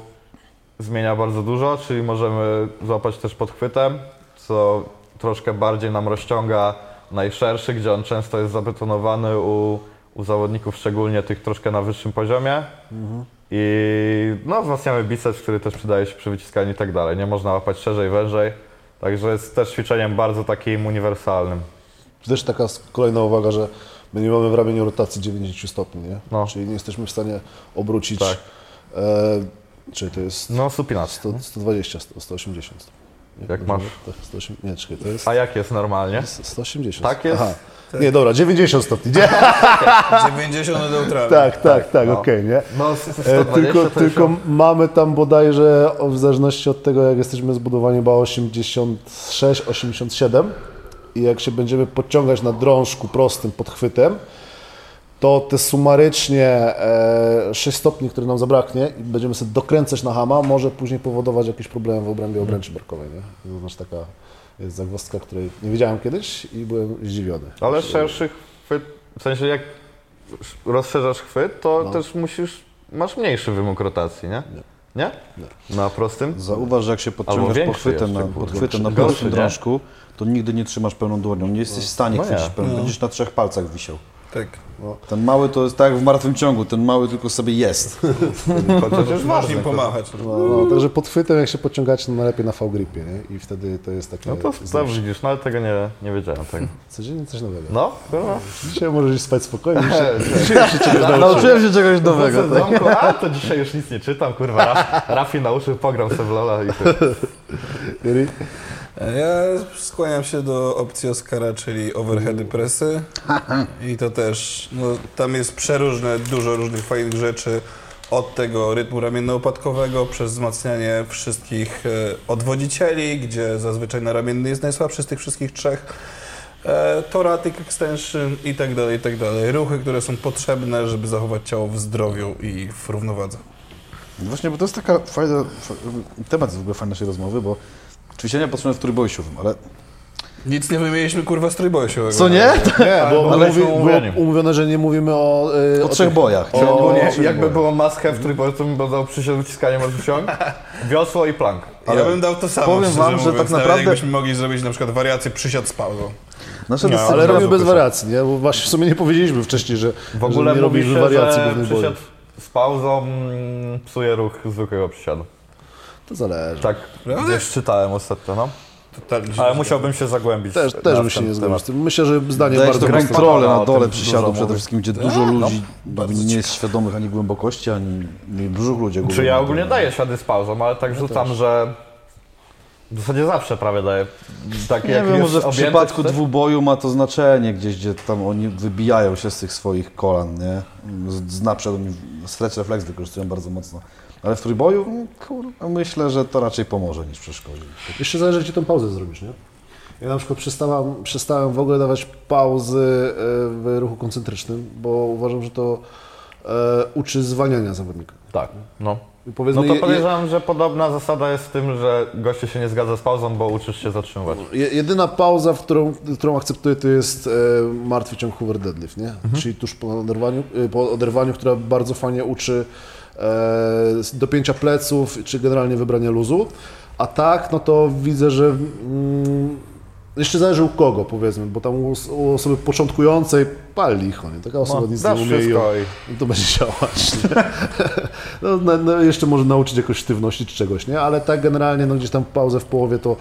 Speaker 4: zmienia bardzo dużo, czyli możemy złapać też podchwytem, co troszkę bardziej nam rozciąga najszerszy, gdzie on często jest zabetonowany u, u zawodników, szczególnie tych troszkę na wyższym poziomie. I no, wzmacniamy biceps, który też przydaje się przy wyciskaniu i tak dalej. Nie można łapać szerzej, wężej. Także jest też ćwiczeniem bardzo takim uniwersalnym.
Speaker 1: Też taka kolejna uwaga, że my nie mamy w ramieniu rotacji 90 stopni, nie?
Speaker 4: No.
Speaker 1: Czyli nie jesteśmy w stanie obrócić,
Speaker 4: Tak.
Speaker 1: e, czyli to jest
Speaker 4: No, supinac.
Speaker 1: 100, 120, 100, 180.
Speaker 4: Jak masz?
Speaker 1: nie? Tak, 108, nie, czekaj, to jest
Speaker 4: A jak jest normalnie?
Speaker 1: 180.
Speaker 4: Tak jest?
Speaker 1: Aha. Nie, dobra, 90 stopni, nie? *laughs*
Speaker 5: 90 neutralny.
Speaker 1: Tak, tak, tak,
Speaker 4: no.
Speaker 1: okej, nie?
Speaker 4: No, 120
Speaker 1: E, tylko
Speaker 4: to
Speaker 1: tylko
Speaker 4: już-
Speaker 1: mamy tam bodajże, w zależności od tego, jak jesteśmy zbudowani, chyba 86, 87 i jak się będziemy podciągać na drążku prostym podchwytem, to te sumarycznie e, 6 stopni, które nam zabraknie i będziemy sobie dokręcać na hama, może później powodować jakieś problemy w obrębie obręczy barkowej, nie? To znaczy taka jest zagwozdka, której nie wiedziałem kiedyś i byłem zdziwiony.
Speaker 4: Ale szerszy chwyt, w sensie jak rozszerzasz chwyt, to
Speaker 1: No.
Speaker 4: też musisz, masz mniejszy wymóg rotacji, nie? Nie? Na prostym?
Speaker 3: Zauważ, że jak się podciągasz podchwytem na, podchwytem na prostym
Speaker 4: nie?
Speaker 3: drążku, to nigdy nie trzymasz pełną dłonią. Nie jesteś w stanie
Speaker 4: No nie.
Speaker 3: chwycić pełną. Będziesz na trzech palcach wisiał.
Speaker 5: Tak.
Speaker 3: Ten mały to jest tak w martwym ciągu, ten mały tylko sobie jest. *laughs*
Speaker 4: Chociaż
Speaker 5: Masz
Speaker 4: ważny.
Speaker 5: nim pomachać.
Speaker 1: No, no, także pod chwytem jak się podciągacie, no najlepiej na V-gripie, nie? I wtedy to jest takie...
Speaker 4: No to to widzisz, no ale tego nie, nie wiedziałem tego. *laughs*
Speaker 1: Codziennie coś nowego.
Speaker 4: No, kurwa.
Speaker 1: Dzisiaj możesz spać spokojnie. *laughs* Dzisiaj,
Speaker 3: Nauczyłem się czegoś nowego.
Speaker 4: W domku, a to dzisiaj już nic nie czytam, kurwa. Raf, Rafi nauczył, pogram sobie w Lola i tyle.
Speaker 1: Yuri?
Speaker 5: Ja skłaniam się do opcji Oscara, czyli overheady pressy. *laughs* I to też, no, tam jest przeróżne, dużo różnych fajnych rzeczy. Od tego rytmu ramienno-upadkowego, przez wzmacnianie wszystkich e, odwodzicieli, gdzie zazwyczaj naramienny jest najsłabszy z tych wszystkich trzech. E, thoracic extension i tak dalej, i tak dalej. Ruchy, które są potrzebne, żeby zachować ciało w zdrowiu i w równowadze.
Speaker 3: Właśnie, bo to jest taka fajna, fa- temat w ogóle fajny naszej rozmowy, bo ćwiczenia potrzebne w trójboju siłowym, ale
Speaker 5: Nic nie wymieniliśmy, kurwa, z trójboju siłowego.
Speaker 3: co nie?
Speaker 1: Nie, *laughs* bo
Speaker 4: ale
Speaker 1: mówi,
Speaker 4: umówieni.
Speaker 1: było umówione, że nie mówimy o... y,
Speaker 3: O trzech
Speaker 1: tych-
Speaker 3: bojach.
Speaker 1: O-
Speaker 4: Ogólnie,
Speaker 3: Czyli
Speaker 4: jakby było maskę w trójboju, to bym dodał przysiad, uciskanie może ciąg, *laughs* wiosło i plank.
Speaker 5: ja bym dał to samo,
Speaker 3: powiem
Speaker 5: szczerze
Speaker 3: wam, że
Speaker 5: mówiąc,
Speaker 3: tak
Speaker 5: nawet
Speaker 3: naprawdę-
Speaker 5: jakbyśmy mogli zrobić na przykład wariację przysiad z pauzą.
Speaker 3: Nasze
Speaker 5: Nie,
Speaker 3: dyscypliny-
Speaker 1: Ale
Speaker 5: razu
Speaker 1: bez wariacji, nie? Bo właśnie w sumie nie powiedzieliśmy wcześniej, że,
Speaker 4: W ogóle
Speaker 1: że nie
Speaker 4: mówi się,
Speaker 1: robiliśmy wariacji
Speaker 4: że
Speaker 1: głównych
Speaker 4: przysiad z pauzą mm, psuje ruch zwykłego przysiadu.
Speaker 1: To zależy.
Speaker 4: Tak,
Speaker 5: Prawda?
Speaker 4: gdzieś czytałem ostatnio, no. Ale musiałbym się zagłębić.
Speaker 1: Też, też bym się nie zgodził. Myślę, że zdanie
Speaker 3: Dajesz
Speaker 1: bardzo
Speaker 3: kontrolę na dole przysiadu przede wszystkim, gdzie dużo ludzi nie jest świadomych ani głębokości, ani brzuch ludzi.
Speaker 4: Czy ja ogólnie daję ślady z pauzą, ale tak rzucam, że w zasadzie zawsze prawie daję. Takie
Speaker 3: Nie
Speaker 4: jak
Speaker 3: wiem, może w przypadku dwuboju ma to znaczenie gdzieś, gdzie tam oni wybijają się z tych swoich kolan, nie? Z, z naprzód oni stretch refleks wykorzystują bardzo mocno. Ale w trójboju, mm, kurwa, myślę, że to raczej pomoże niż przeszkodzi.
Speaker 1: Jeszcze zależy, gdzie tą pauzę zrobisz, nie? Ja na przykład przestałem, przestałem w ogóle dawać pauzy e, w ruchu koncentrycznym, bo uważam, że to e, uczy zwalniania zawodnika.
Speaker 4: Tak, no. No to
Speaker 1: je- je-
Speaker 4: podejrzewam, że podobna zasada jest w tym, że goście się nie zgadza z pauzą, bo uczysz się zatrzymywać.
Speaker 1: Je- Jedyna pauza, w którą, którą akceptuję, to jest e, martwy ciąg hoover deadlift, nie? Czyli tuż po oderwaniu, e, po oderwaniu, która bardzo fajnie uczy dopięcia pleców, czy generalnie wybrania luzu. A tak, no to widzę, że mm, jeszcze zależy u kogo, powiedzmy, bo tam u, u osoby początkującej pali licho, nie? Taka osoba
Speaker 4: No,
Speaker 1: nic nie umie i, i to będzie działać. *laughs* No, no, no, jeszcze może nauczyć jakoś sztywności czy czegoś, nie? Ale tak generalnie, no gdzieś tam pauzę w połowie to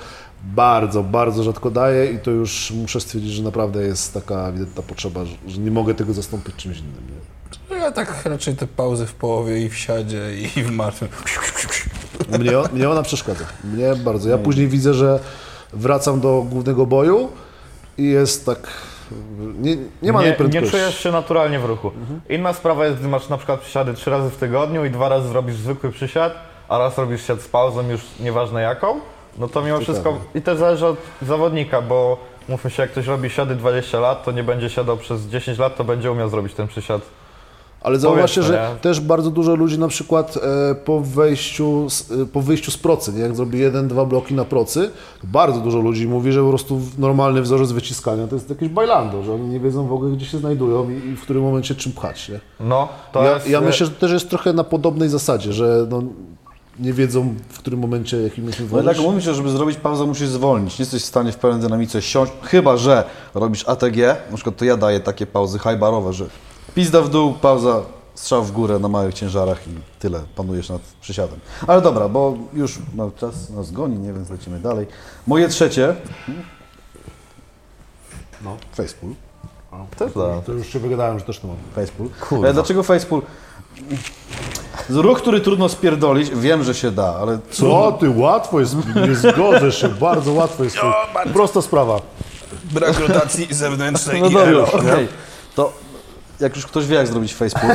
Speaker 1: bardzo, bardzo rzadko daję i to już muszę stwierdzić, że naprawdę jest taka ewidentna potrzeba, że, że nie mogę tego zastąpić czymś innym. Nie?
Speaker 5: Ja tak raczej te pauzy w połowie i w siadzie i w martwym.
Speaker 1: Mnie, mnie ona przeszkadza. Mnie bardzo. Ja później widzę, że wracam do głównego boju i jest tak... Nie, nie ma
Speaker 4: nie,
Speaker 1: prędkości.
Speaker 4: nie czujesz się naturalnie w ruchu. Inna sprawa jest, gdy masz na przykład przysiady trzy razy w tygodniu i dwa razy zrobisz zwykły przysiad, a raz robisz siad z pauzą już nieważne jaką, no to mimo wszystko i też zależy od zawodnika, bo mówmy się, jak ktoś robi siady 20 lat, to nie będzie siadał przez 10 lat, to będzie umiał zrobić ten przysiad.
Speaker 1: Ale zauważcie, że
Speaker 4: nie?
Speaker 1: też bardzo dużo ludzi na przykład e, po wejściu, e, po wyjściu z procy, nie? jak zrobi jeden, dwa bloki na procy, to bardzo dużo ludzi mówi, że po prostu normalny wzorzec wyciskania to jest jakieś bailando, że oni nie wiedzą w ogóle, gdzie się znajdują i, i w którym momencie czym pchać. Nie?
Speaker 4: No, to
Speaker 1: Ja,
Speaker 4: jest...
Speaker 1: ja myślę, że to też jest trochę na podobnej zasadzie, że no, nie wiedzą w którym momencie, jakim jest
Speaker 3: No
Speaker 1: włożyć.
Speaker 3: jednak mówi się, żeby zrobić pauzę musisz zwolnić. Nie jesteś w stanie w pełnej dynamice siąść, chyba że robisz ATG, na przykład to ja daję takie pauzy high-barowe, że pizda w dół, pauza, strzał w górę na małych ciężarach i tyle, panujesz nad przysiadem. Ale dobra, bo już no, czas nas goni, nie więc lecimy dalej. Moje trzecie, no, facepull.
Speaker 4: Też da.
Speaker 1: To już się wygadałem, że też to mam.
Speaker 3: Facepull. E, dlaczego facepull? Ruch, który trudno spierdolić, wiem, że się da, ale
Speaker 1: Co ty, łatwo jest, nie zgodzę się, bardzo łatwo jest. Prosta sprawa.
Speaker 5: Brak rotacji zewnętrznej
Speaker 3: No
Speaker 5: i
Speaker 3: dobra,
Speaker 5: elo.
Speaker 3: okej. To jak już ktoś wie, jak zrobić facepull,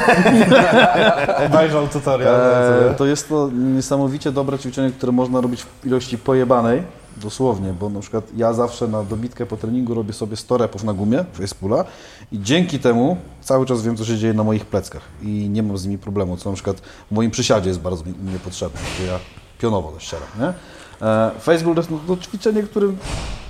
Speaker 3: *laughs*
Speaker 4: Obejrzał tutorial.
Speaker 3: E, to jest to niesamowicie dobre ćwiczenie, które można robić w ilości pojebanej, dosłownie, bo na przykład ja zawsze na dobitkę po treningu robię sobie 100 repów na gumie, facepula i dzięki temu cały czas wiem, co się dzieje na moich pleckach i nie mam z nimi problemu, co na przykład w moim przysiadzie jest bardzo mi mi niepotrzebne, gdzie ja pionowo to ścieram, nie? E, Facebook to jest no, to ćwiczenie, którym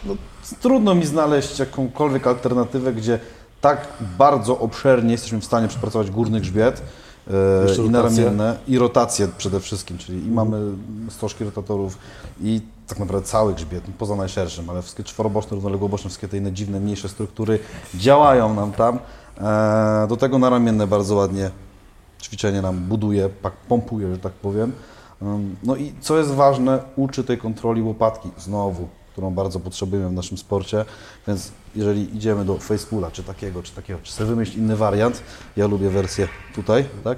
Speaker 3: no, trudno mi znaleźć jakąkolwiek alternatywę, gdzie tak bardzo obszernie jesteśmy w stanie przepracować górny grzbiet, e,
Speaker 1: Jeszcze
Speaker 3: i naramienne i rotacje przede wszystkim, czyli i mamy stożki rotatorów i tak naprawdę cały grzbiet, poza najszerszym, ale wszystkie czworoboczne, równoległoboczne, wszystkie te inne dziwne, mniejsze struktury działają nam tam. E, do tego naramienne bardzo ładnie ćwiczenie nam buduje, pompuje, że tak powiem. Ym, No i co jest ważne, uczy tej kontroli łopatki znowu, którą bardzo potrzebujemy w naszym sporcie, więc jeżeli idziemy do facepula, czy takiego, czy takiego, czy sobie wymyślić inny wariant, ja lubię wersję tutaj, tak,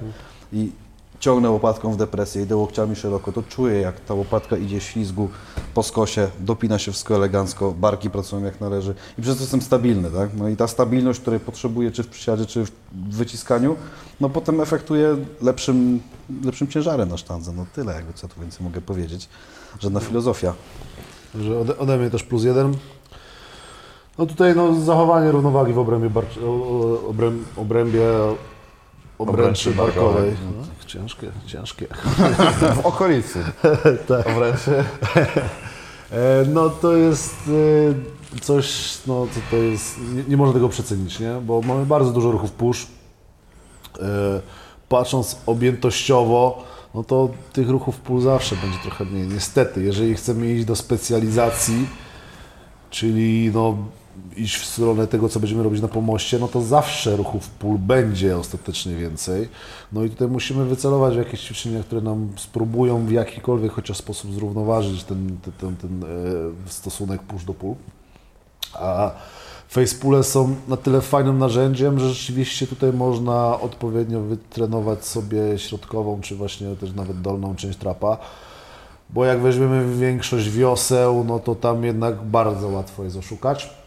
Speaker 3: i ciągnę łopatką w depresję, idę łokciami szeroko, to czuję jak ta łopatka idzie w ślizgu po skosie, dopina się wszystko elegancko, barki pracują jak należy i przez to jestem stabilny, tak? No i ta stabilność, której potrzebuję czy w przysiadzie, czy w wyciskaniu, no potem efektuje lepszym, lepszym ciężarem na sztandze. No tyle jakby co tu więcej mogę powiedzieć. Żadna filozofia.
Speaker 1: Że ode, ode mnie też plus jeden. No tutaj no, zachowanie równowagi w obrębie, bar, obręb, obrębie obręczy barkowej. No, ciężkie, ciężkie. *laughs*
Speaker 4: W okolicy. *laughs*
Speaker 1: tak.
Speaker 4: Obręczy. *laughs*
Speaker 1: E, No to jest e, coś, no to, to jest, nie, nie można tego przecenić, nie? Bo mamy bardzo dużo ruchów push. E, Patrząc objętościowo, no to tych ruchów pull zawsze będzie trochę mniej. Niestety, jeżeli chcemy iść do specjalizacji, czyli no, iść w stronę tego, co będziemy robić na pomoście, no to zawsze ruchów pól będzie ostatecznie więcej. No i tutaj musimy wycelować jakieś ćwiczenia, które nam spróbują w jakikolwiek chociaż sposób zrównoważyć ten, ten, ten, ten stosunek push do pól. A facepule są na tyle fajnym narzędziem, że rzeczywiście tutaj można odpowiednio wytrenować sobie środkową, czy właśnie też nawet dolną część trapa. Bo jak weźmiemy większość wioseł, no to tam jednak bardzo łatwo jest oszukać.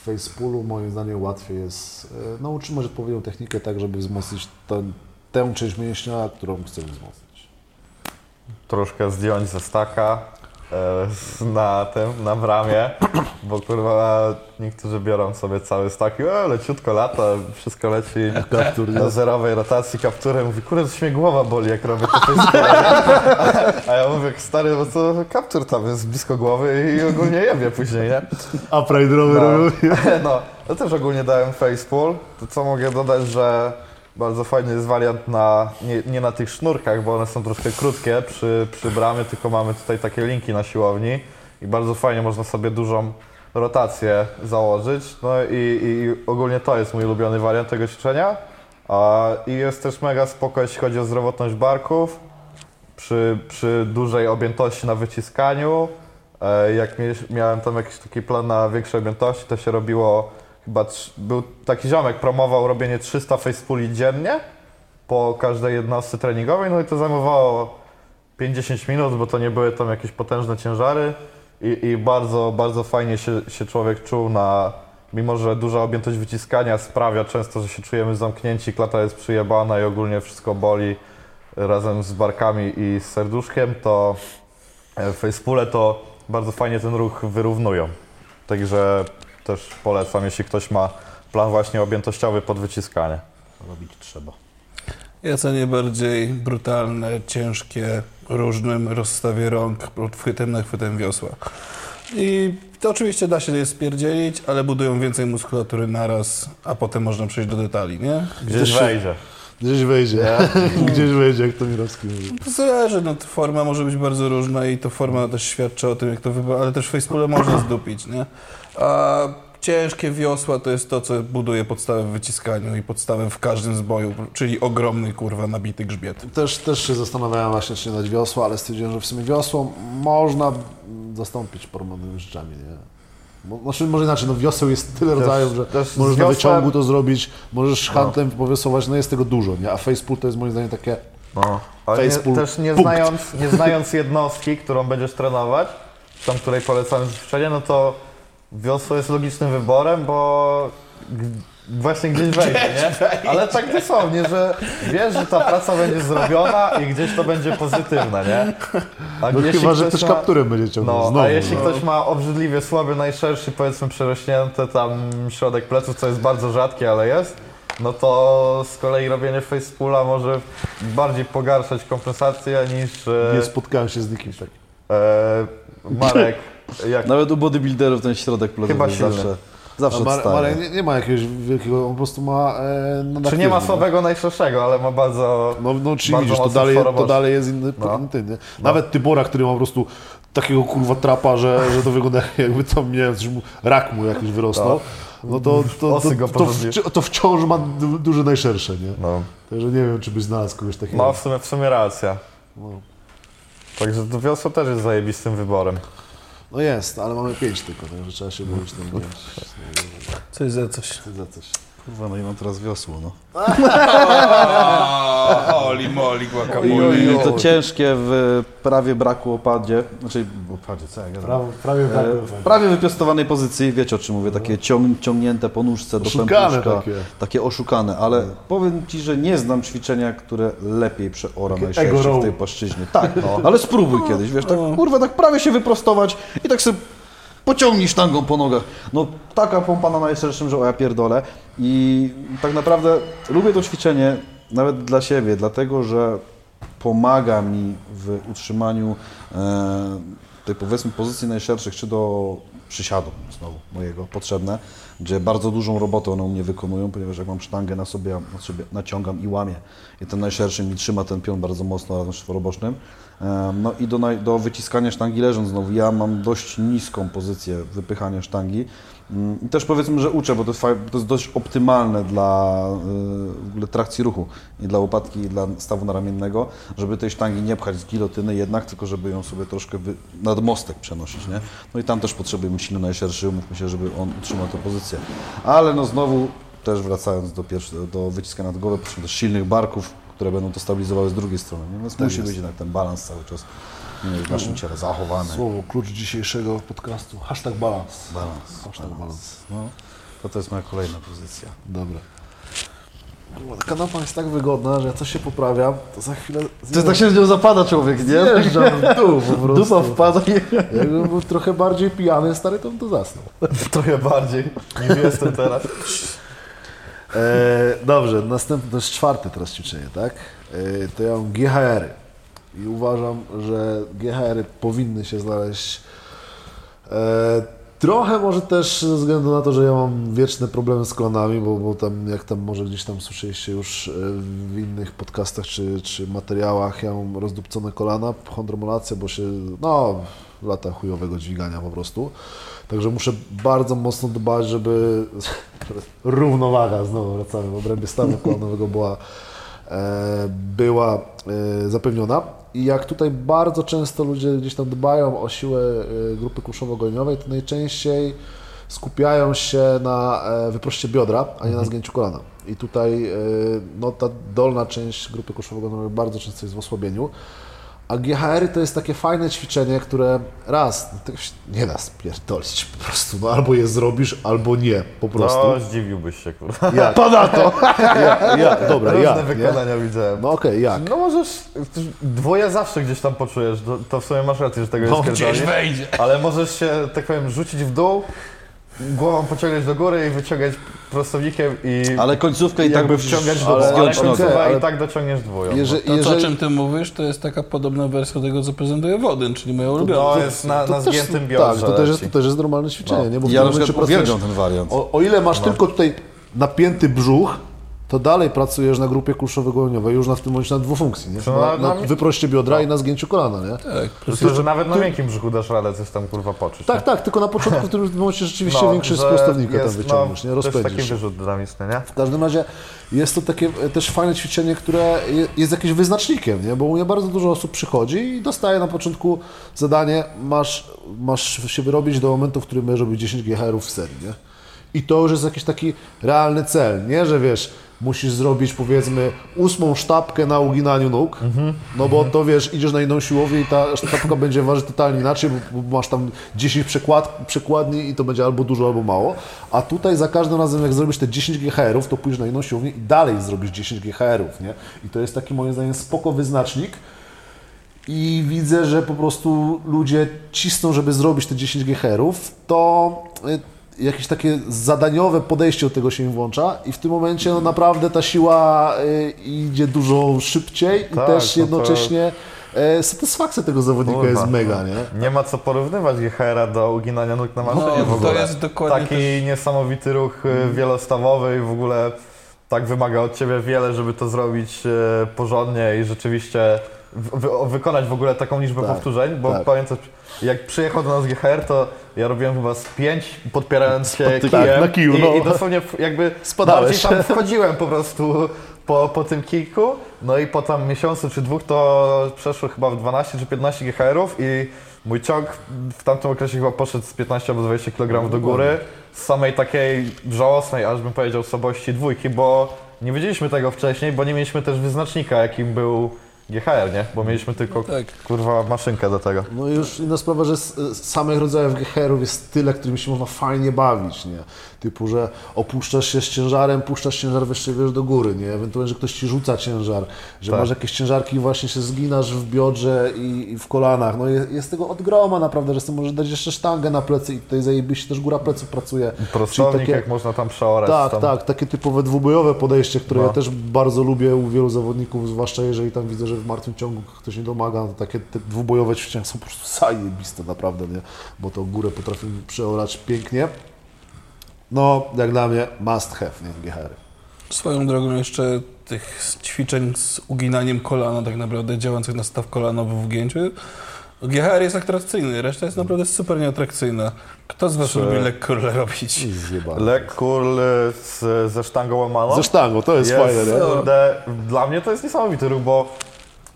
Speaker 1: W facepulu moim zdaniem łatwiej jest e, no, utrzymać odpowiednią technikę tak, żeby wzmocnić ten, tę część mięśnia, którą chcemy wzmocnić.
Speaker 4: Troszkę zdjąć ze staka na tym, na bramie, bo kurwa niektórzy biorą sobie cały stak i e, leciutko lata, wszystko leci
Speaker 1: Kaptur,
Speaker 4: na zerowej rotacji kapturem. Mówi, kurde, coś mnie głowa boli, jak robię to wszystko. A ja mówię, stary, bo to kaptur tam jest blisko głowy i ogólnie jebie później, nie?
Speaker 1: Upride'owy
Speaker 4: No.
Speaker 1: robią.
Speaker 4: No, ja też ogólnie dałem facepull. To co mogę dodać, że bardzo fajny jest wariant na, nie, nie na tych sznurkach, bo one są troszkę krótkie przy, przy bramie, tylko mamy tutaj takie linki na siłowni i bardzo fajnie można sobie dużą rotację założyć. No i, i ogólnie to jest mój ulubiony wariant tego ćwiczenia. A, I jest też mega spoko, jeśli chodzi o zdrowotność barków przy, przy dużej objętości na wyciskaniu. E, Jak miałem tam jakiś taki plan na większej objętości, to się robiło chyba, był taki ziomek, promował robienie 300 facepulli dziennie po każdej jednostce treningowej, no i to zajmowało 5-10 minut, bo to nie były tam jakieś potężne ciężary i, i bardzo, bardzo fajnie się, się człowiek czuł na, mimo że duża objętość wyciskania sprawia często, że się czujemy zamknięci, klata jest przyjebana i ogólnie wszystko boli razem z barkami i z serduszkiem, to e, facepule to bardzo fajnie ten ruch wyrównują. Także też polecam, jeśli ktoś ma plan właśnie objętościowy pod wyciskanie.
Speaker 3: Robić trzeba.
Speaker 5: Ja cenię bardziej brutalne, ciężkie, różnym rozstawie rąk, pod chwytem na chwytem wiosła. I to oczywiście da się je spierdzielić, ale budują więcej muskulatury naraz, a potem można przejść do detali, nie?
Speaker 4: Gdzieś
Speaker 1: się-
Speaker 4: wejdzie.
Speaker 1: Gdzieś wejdzie. *laughs* Gdzieś wejdzie, jak to Mirowski mówi.
Speaker 5: To zależy, no, to forma może być bardzo różna i to forma też świadczy o tym, jak to wygląda, ale też facepule można zdupić, nie? A ciężkie wiosła to jest to, co buduje podstawę w wyciskaniu i podstawę w każdym zboju, czyli ogromny, kurwa, nabity grzbiet.
Speaker 1: Też, też się zastanawiałem właśnie, czy nie dać wiosła, ale stwierdziłem, że w sumie wiosło można zastąpić pormowanymi rzeczami, nie? Znaczy, może inaczej, no wioseł jest tyle rodzajów, że
Speaker 4: też
Speaker 1: możesz na
Speaker 4: wiosłem-
Speaker 1: wyciągu to zrobić, możesz handlem powiosłować, no jest tego dużo, nie? A facepull to jest moim zdaniem takie...
Speaker 4: No. Ale nie, też nie znając, nie znając jednostki, którą będziesz trenować, tam której polecamy ćwiczenie, no to wiosło jest logicznym wyborem, bo właśnie gdzieś wejdzie, nie? Ale tak dosłownie, że wiesz, że ta praca będzie zrobiona i gdzieś to będzie pozytywne, nie? A
Speaker 1: No
Speaker 4: jeśli
Speaker 1: chyba, że
Speaker 4: ktoś
Speaker 1: też
Speaker 4: ma-
Speaker 1: kapturem będzie ciągnął
Speaker 4: No,
Speaker 1: znowu.
Speaker 4: a jeśli
Speaker 1: no.
Speaker 4: ktoś ma obrzydliwie słaby, najszerszy, powiedzmy przerośnięty tam środek pleców, co jest bardzo rzadkie, ale jest, no to z kolei robienie facepula może bardziej pogarszać kompensację niż e,
Speaker 1: Nie spotkałem się z nikim tak.
Speaker 4: e, Marek, *laughs* jak
Speaker 3: Nawet u bodybuilderów ten środek plecowy
Speaker 4: Chyba silny.
Speaker 3: zawsze Zawsze
Speaker 1: Mar-
Speaker 3: odstaje.
Speaker 1: Marek nie, nie ma jakiegoś wielkiego, on po prostu ma e, no,
Speaker 4: Czy nie ma słabego najszerszego, ale ma bardzo.
Speaker 1: No, no czyli
Speaker 4: bardzo
Speaker 1: widzisz, to
Speaker 4: mocno
Speaker 1: dalej, to dalej jest inny,
Speaker 4: No.
Speaker 1: inny ty, nie? Nawet Tybora, który ma po prostu takiego kurwa trapa, że, że to wygląda *laughs* jakby tam, nie wiem, coś mu, rak mu jakiś wyrosnął. No to, to, to,
Speaker 4: Osy go
Speaker 1: to, to,
Speaker 4: porządnie.
Speaker 1: wci- to wciąż ma du, duże najszersze, nie?
Speaker 4: No.
Speaker 1: Także nie wiem, czy byś znalazł kogoś takiego.
Speaker 4: Ma w sumie, w sumie racja. Także to wiosło też jest zajebistym wyborem.
Speaker 1: No jest, ale mamy pięć tylko, także trzeba się mówić
Speaker 5: Coś za coś.
Speaker 1: wiem, za coś.
Speaker 3: Kurwa, no i mam teraz wiosło, no. *laughs*
Speaker 5: Oli, moli, guacamole.
Speaker 3: I to ciężkie w prawie braku opadzie, znaczy opadzie, co ja gadam?
Speaker 1: Prawie tak.
Speaker 3: E, w prawie wypiastowanej pozycji, wiecie o czym mówię, takie ciąg, ciągnięte po nóżce do
Speaker 1: Oszukane
Speaker 3: pępuszka,
Speaker 1: takie.
Speaker 3: takie oszukane, ale powiem Ci, że nie znam ćwiczenia, które lepiej przeora
Speaker 1: ego
Speaker 3: najszerszy w
Speaker 1: row.
Speaker 3: tej płaszczyźnie. Tak, ale spróbuj *laughs* kiedyś, wiesz, tak kurwa, tak prawie się wyprostować i tak sobie pociągnij sztangą po nogach. No taka pompa na najszerszym, że o ja pierdolę i tak naprawdę lubię to ćwiczenie nawet dla siebie, dlatego, że pomaga mi w utrzymaniu e, tej powiedzmy pozycji najszerszych, czy do przysiadu znowu mojego potrzebne, gdzie bardzo dużą robotę one u mnie wykonują, ponieważ jak mam sztangę na sobie, na sobie naciągam i łamię. I ten najszerszy mi trzyma ten pion bardzo mocno z czworobocznym. No i do, do wyciskania sztangi leżąc znowu, ja mam dość niską pozycję wypychania sztangi i też powiedzmy, że uczę, bo to jest, to jest dość optymalne dla y, trakcji ruchu i dla łopatki, i dla stawu naramiennego, żeby tej sztangi nie pchać z gilotyny jednak, tylko żeby ją sobie troszkę wy, nad mostek przenosić, nie? No i tam też potrzebujemy silny najszerszy, umówmy się, żeby on utrzymał tę pozycję. Ale no znowu, też wracając do, pierwszy, do wyciskania nad głowę, potrzebujemy też silnych barków, które będą to stabilizowały z drugiej strony, nie? Więc musi być jednak ten balans cały czas nie, w naszym ciele zachowany.
Speaker 1: Słowo, klucz dzisiejszego podcastu. Hashtag balans.
Speaker 3: Balans.
Speaker 1: Hashtag balans.
Speaker 3: No, to, to jest moja kolejna pozycja.
Speaker 1: Dobra. Kanapa jest tak wygodna, że ja coś się poprawiam, to za chwilę
Speaker 3: To tak się z nią zapada człowiek, nie?
Speaker 1: zjeżdżam w dół po prostu.
Speaker 3: Dupa wpada.
Speaker 1: Jakbym był trochę bardziej pijany, stary, to bym to zasnął. *laughs*
Speaker 4: Trochę bardziej niż jestem teraz.
Speaker 1: E, dobrze, następne, to jest czwarte teraz ćwiczenie, tak? E, to ja mam GHR-y. I uważam, że GHR-y powinny się znaleźć e, trochę może też ze względu na to, że ja mam wieczne problemy z kolanami, bo, bo tam, jak tam może gdzieś tam słyszeliście już e, w innych podcastach czy, czy materiałach, ja mam rozdupcone kolana, chondromalacja, bo się, no, lata chujowego dźwigania po prostu. Także muszę bardzo mocno dbać, żeby *laughs* równowaga, znowu wracamy, w obrębie stanu kolanowego była, e, była e, zapewniona. I jak tutaj bardzo często ludzie gdzieś tam dbają o siłę e, grupy kuszowo-goleniowej, to najczęściej skupiają się na e, wyproście biodra, a nie na zgięciu kolana. I tutaj e, no, ta dolna część grupy kuszowo-goleniowej bardzo często jest w osłabieniu. A GHR to jest takie fajne ćwiczenie, które raz, no, nie da spierdolić po prostu, no albo je zrobisz, albo nie, po prostu.
Speaker 4: No, zdziwiłbyś się, kurwa.
Speaker 1: Jak? *laughs* Pada to! Ja, ja, dobra,
Speaker 4: Różne
Speaker 1: ja, nie?
Speaker 4: wykonania widziałem.
Speaker 1: No okej, jak?
Speaker 4: No możesz, dwoje zawsze gdzieś tam poczujesz, to, to w sumie masz rację, że tego
Speaker 1: No,
Speaker 4: jest
Speaker 5: Gdzieś
Speaker 4: pierdolnie.
Speaker 5: wejdzie.
Speaker 4: Ale możesz się, tak powiem, rzucić w dół, głową pociągać do góry i wyciągać prostownikiem i
Speaker 3: Ale końcówkę i tak by
Speaker 4: wciągać do
Speaker 1: ale-
Speaker 4: ale
Speaker 1: ale
Speaker 4: końcówka
Speaker 1: okej, ale-
Speaker 4: i tak dociągniesz dwoją.
Speaker 1: Jeżeli,
Speaker 5: To, co, o
Speaker 1: jeżeli,
Speaker 5: czym ty mówisz, to jest taka podobna wersja tego, co prezentuje Wodyn, czyli moja ulubiona.
Speaker 4: No jest na, na zgiętym
Speaker 1: Tak,
Speaker 4: biodrze
Speaker 1: to też, jest, to też jest normalne ćwiczenie, nie? Bo
Speaker 3: Ja na przykład uwielbiam ten wariant.
Speaker 1: o, o ile masz tylko tutaj napięty brzuch, to dalej pracujesz na grupie kulszowo-goleniowej, już na w tym momencie na dwufunkcji, nie?
Speaker 4: To
Speaker 1: Na,
Speaker 4: na-
Speaker 1: wyproście biodra i na zgięciu kolana, nie?
Speaker 5: Tak,
Speaker 4: Myślę, że nawet na miękkim brzuchu dasz radę coś tam kurwa poczuć.
Speaker 1: Tak, tak, tylko na początku w tym momencie rzeczywiście
Speaker 4: No,
Speaker 1: większy z
Speaker 4: że
Speaker 1: prostownika tam
Speaker 4: jest,
Speaker 1: wyciągniesz,
Speaker 4: no,
Speaker 1: nie?
Speaker 4: To jest taki
Speaker 1: Rozpędzisz
Speaker 4: wyrzut dynamiczny, nie?
Speaker 1: W każdym razie jest to takie e, też fajne ćwiczenie, które je- jest jakimś wyznacznikiem, nie? bo u mnie bardzo dużo osób przychodzi i dostaje na początku zadanie, masz, masz się wyrobić do momentu, w którym będziesz robić 10 GHR-ów w serii. Nie? I to już jest jakiś taki realny cel, nie, że wiesz, musisz zrobić powiedzmy ósmą sztabkę na uginaniu nóg, no bo to wiesz, idziesz na inną siłownię i ta sztabka będzie ważyć totalnie inaczej, bo, masz tam 10 przekład, przekładni i to będzie albo dużo, albo mało, a tutaj za każdym razem jak zrobisz te 10 GHR-ów, to pójdziesz na inną siłownię i dalej zrobisz 10 GHR-ów, nie? I to jest taki moim zdaniem spoko wyznacznik, i widzę, że po prostu ludzie cisną, żeby zrobić te 10 GHz, to y, jakieś takie zadaniowe podejście do tego się im włącza i w tym momencie no, naprawdę ta siła y, idzie dużo szybciej i
Speaker 4: Tak,
Speaker 1: też
Speaker 4: no to-
Speaker 1: jednocześnie e, satysfakcja tego zawodnika
Speaker 4: Kurwa.
Speaker 1: jest mega, nie?
Speaker 4: Nie ma co porównywać GHR-a do uginania nóg na maszynie
Speaker 5: No,
Speaker 4: w
Speaker 5: to
Speaker 4: ogóle.
Speaker 5: jest dokładnie
Speaker 4: Taki
Speaker 5: też-
Speaker 4: niesamowity ruch y, wielostawowy i w ogóle tak wymaga od Ciebie wiele, żeby to zrobić e, porządnie i rzeczywiście wy, wykonać w ogóle taką liczbę
Speaker 1: Tak,
Speaker 4: powtórzeń, bo
Speaker 1: tak.
Speaker 4: pamiętam, jak przyjechał do nas GHR, to ja robiłem chyba z pięć, podpierając się
Speaker 1: Spod-
Speaker 4: kijem
Speaker 1: tak, na kiju,
Speaker 4: i,
Speaker 1: no.
Speaker 4: i dosłownie jakby
Speaker 1: Spadałeś.
Speaker 4: bardziej tam *laughs* wchodziłem po prostu po, po tym kijku, no i po tam miesiącu czy dwóch to przeszło chyba w 12 czy 15 GHR-ów i mój ciąg w tamtym okresie chyba poszedł z 15 albo 20 kg do góry z samej takiej żałosnej, aż bym powiedział, słabości dwójki, bo nie wiedzieliśmy tego wcześniej, bo nie mieliśmy też wyznacznika, jakim był GHR, nie? Bo mieliśmy tylko
Speaker 5: Tak.
Speaker 4: kurwa maszynkę do tego.
Speaker 1: No i już inna sprawa, że z, z samych rodzajów GHR-ów jest tyle, którymi się można fajnie bawić, nie? Typu, że opuszczasz się z ciężarem, puszczasz ciężar wyższy wiesz do góry, nie? Ewentualnie, że ktoś ci rzuca ciężar, że
Speaker 4: Tak.
Speaker 1: masz jakieś ciężarki i właśnie się zginasz w biodrze i, i w kolanach. No jest, jest tego od groma naprawdę, że sobie możesz dać jeszcze sztangę na plecy i tutaj zajebiście też góra pleców pracuje.
Speaker 4: Prostownik,
Speaker 1: takie-
Speaker 4: jak można tam przeorać.
Speaker 1: Tak,
Speaker 4: tam.
Speaker 1: tak, takie typowe dwubojowe podejście, które
Speaker 4: No.
Speaker 1: ja też bardzo lubię u wielu zawodników, zwłaszcza jeżeli tam widzę, że w martwym ciągu ktoś nie domaga, to takie te dwubojowe ćwiczenia są po prostu zajebiste naprawdę, nie? Bo to górę potrafią przeorać pięknie. No, jak dla mnie, must have, nie? GHR.
Speaker 5: Swoją drogą jeszcze tych ćwiczeń z uginaniem kolana, tak naprawdę działających na staw kolanowy w ugięciu. GHR jest atrakcyjny, reszta jest naprawdę super nieatrakcyjna. Kto z Was
Speaker 4: Czy-
Speaker 5: lubi robić?
Speaker 4: Y, z, ze sztangą łamaną.
Speaker 1: Ze sztangą, to jest, fajne, nie?
Speaker 4: kurde, Dla mnie to jest niesamowity ruch, bo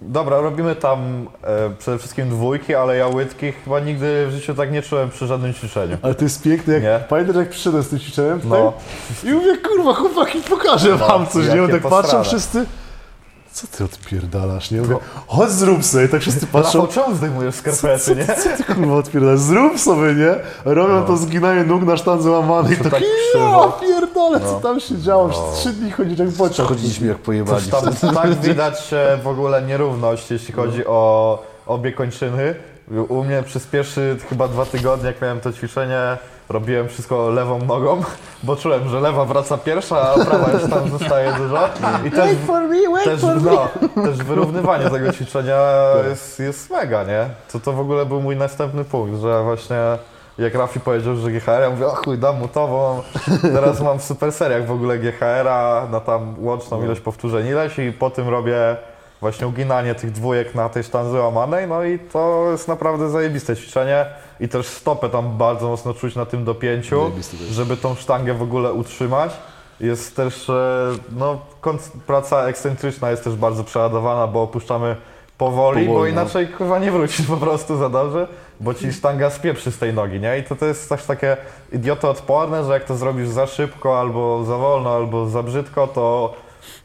Speaker 4: dobra, robimy tam e, przede wszystkim dwójki, ale ja łydki chyba nigdy w życiu tak nie czułem przy żadnym ćwiczeniu.
Speaker 1: Ale to jest piękne, jak
Speaker 4: Nie?
Speaker 1: pamiętasz jak przyszedłem z tym ćwiczeniem tutaj?
Speaker 4: No.
Speaker 1: I mówię, kurwa, chłopaki, pokażę
Speaker 4: No,
Speaker 1: wam coś, nie?
Speaker 4: jakie
Speaker 1: tak patrzą wszyscy. Co ty odpierdalasz, nie? Mówię, chodź zrób sobie, tak wszyscy patrzą.
Speaker 4: Rafał, czemu zdejmujesz skarpety, nie?
Speaker 1: Co ty kurwa odpierdalasz? Zrób sobie, nie? Robią to zginanie nóg na sztandze łamanej.
Speaker 4: To
Speaker 1: Tak,
Speaker 4: tak
Speaker 1: ja pierdolę, co tam się działo? Przez trzy dni chodzić jak pociąg.
Speaker 3: Chodziliśmy jak pojebani.
Speaker 4: Tam tak widać w ogóle nierówność, jeśli chodzi o obie kończyny. U mnie przez pierwszy chyba dwa tygodnie, jak miałem to ćwiczenie, robiłem wszystko lewą nogą, *laughs* bo czułem, że lewa wraca pierwsza, a prawa już tam zostaje dużo. I też, też, no, też wyrównywanie tego *laughs* ćwiczenia jest, jest mega, nie? To to w ogóle był mój następny punkt, że właśnie jak Rafi powiedział, że GHR, ja mówię, o chuj, dam mu to, bo teraz mam w super seriach w ogóle GHR-a na tam łączną ilość powtórzeń ileś i po tym robię właśnie uginanie tych dwójek na tej sztandze łamanej, no i to jest naprawdę zajebiste ćwiczenie i też stopę tam bardzo mocno czuć na tym dopięciu, żeby tą sztangę w ogóle utrzymać. Jest też, e, no, praca ekscentryczna jest też bardzo przeładowana, bo opuszczamy powoli, bo
Speaker 1: Powoli, no.
Speaker 4: inaczej kurwa nie wrócisz po prostu za dobrze, bo ci sztanga spieprzy z tej nogi, nie? I to, to jest też takie idiotoodporne, że jak to zrobisz za szybko, albo za wolno, albo za brzydko, to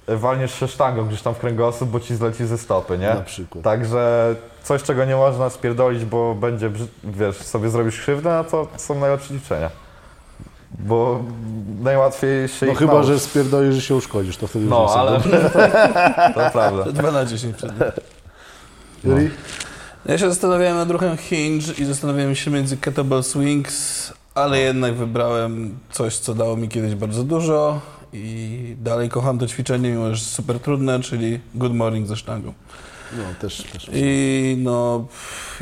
Speaker 4: walniesz się sztangą gdzieś tam w kręgosłup, bo ci zleci ze stopy, nie?
Speaker 1: Na przykład.
Speaker 4: Także coś, czego nie można spierdolić, bo będzie, wiesz, sobie zrobisz krzywdę, no to są najlepsze ćwiczenia. Bo najłatwiej się
Speaker 1: No
Speaker 4: ich
Speaker 1: chyba,
Speaker 4: nauczyć.
Speaker 1: że spierdolisz, że się uszkodzisz, to wtedy już
Speaker 4: No,
Speaker 1: nie są
Speaker 4: ale *laughs*
Speaker 1: dobre.
Speaker 4: to, to prawda.
Speaker 5: 2 na 10 przed nim.
Speaker 1: Juri?
Speaker 5: Ja się zastanawiałem nad ruchem hinge i zastanawiałem się między kettlebell swings, ale jednak wybrałem coś, co dało mi kiedyś bardzo dużo i dalej kocham to ćwiczenie, mimo że jest super trudne, czyli good morning ze sztangą.
Speaker 1: No, też, też.
Speaker 5: I no,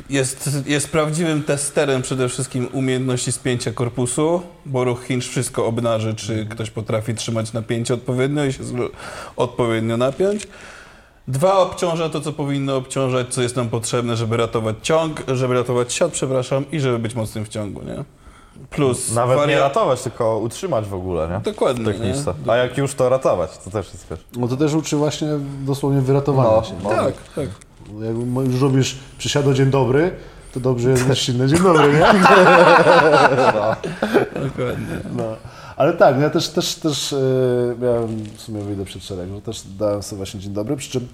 Speaker 5: jest, jest prawdziwym testerem przede wszystkim umiejętności spięcia korpusu, bo ruch hinge wszystko obnaży, czy ktoś potrafi trzymać napięcie odpowiednio i się odpowiednio napiąć. Dwa, obciąża to, co powinno obciążać, co jest nam potrzebne, żeby ratować ciąg, żeby ratować siat, przepraszam, i żeby być mocnym w ciągu, nie? Plus
Speaker 4: Nawet nie ratować, tylko utrzymać w ogóle, nie?
Speaker 5: Dokładnie?
Speaker 4: A jak już to ratować, to też jest wiesz.
Speaker 1: No to też uczy właśnie dosłownie wyratowania
Speaker 4: No,
Speaker 1: się.
Speaker 4: no.
Speaker 5: Tak, tak.
Speaker 1: Jak już robisz przysiado dzień dobry, to dobrze jest mieć silny dzień dobry, nie? *laughs*
Speaker 5: Dokładnie.
Speaker 1: No. Ale tak, ja też, też, też e, miałem, w sumie wyjdę przed szereg, że też dałem sobie właśnie dzień dobry, przy czym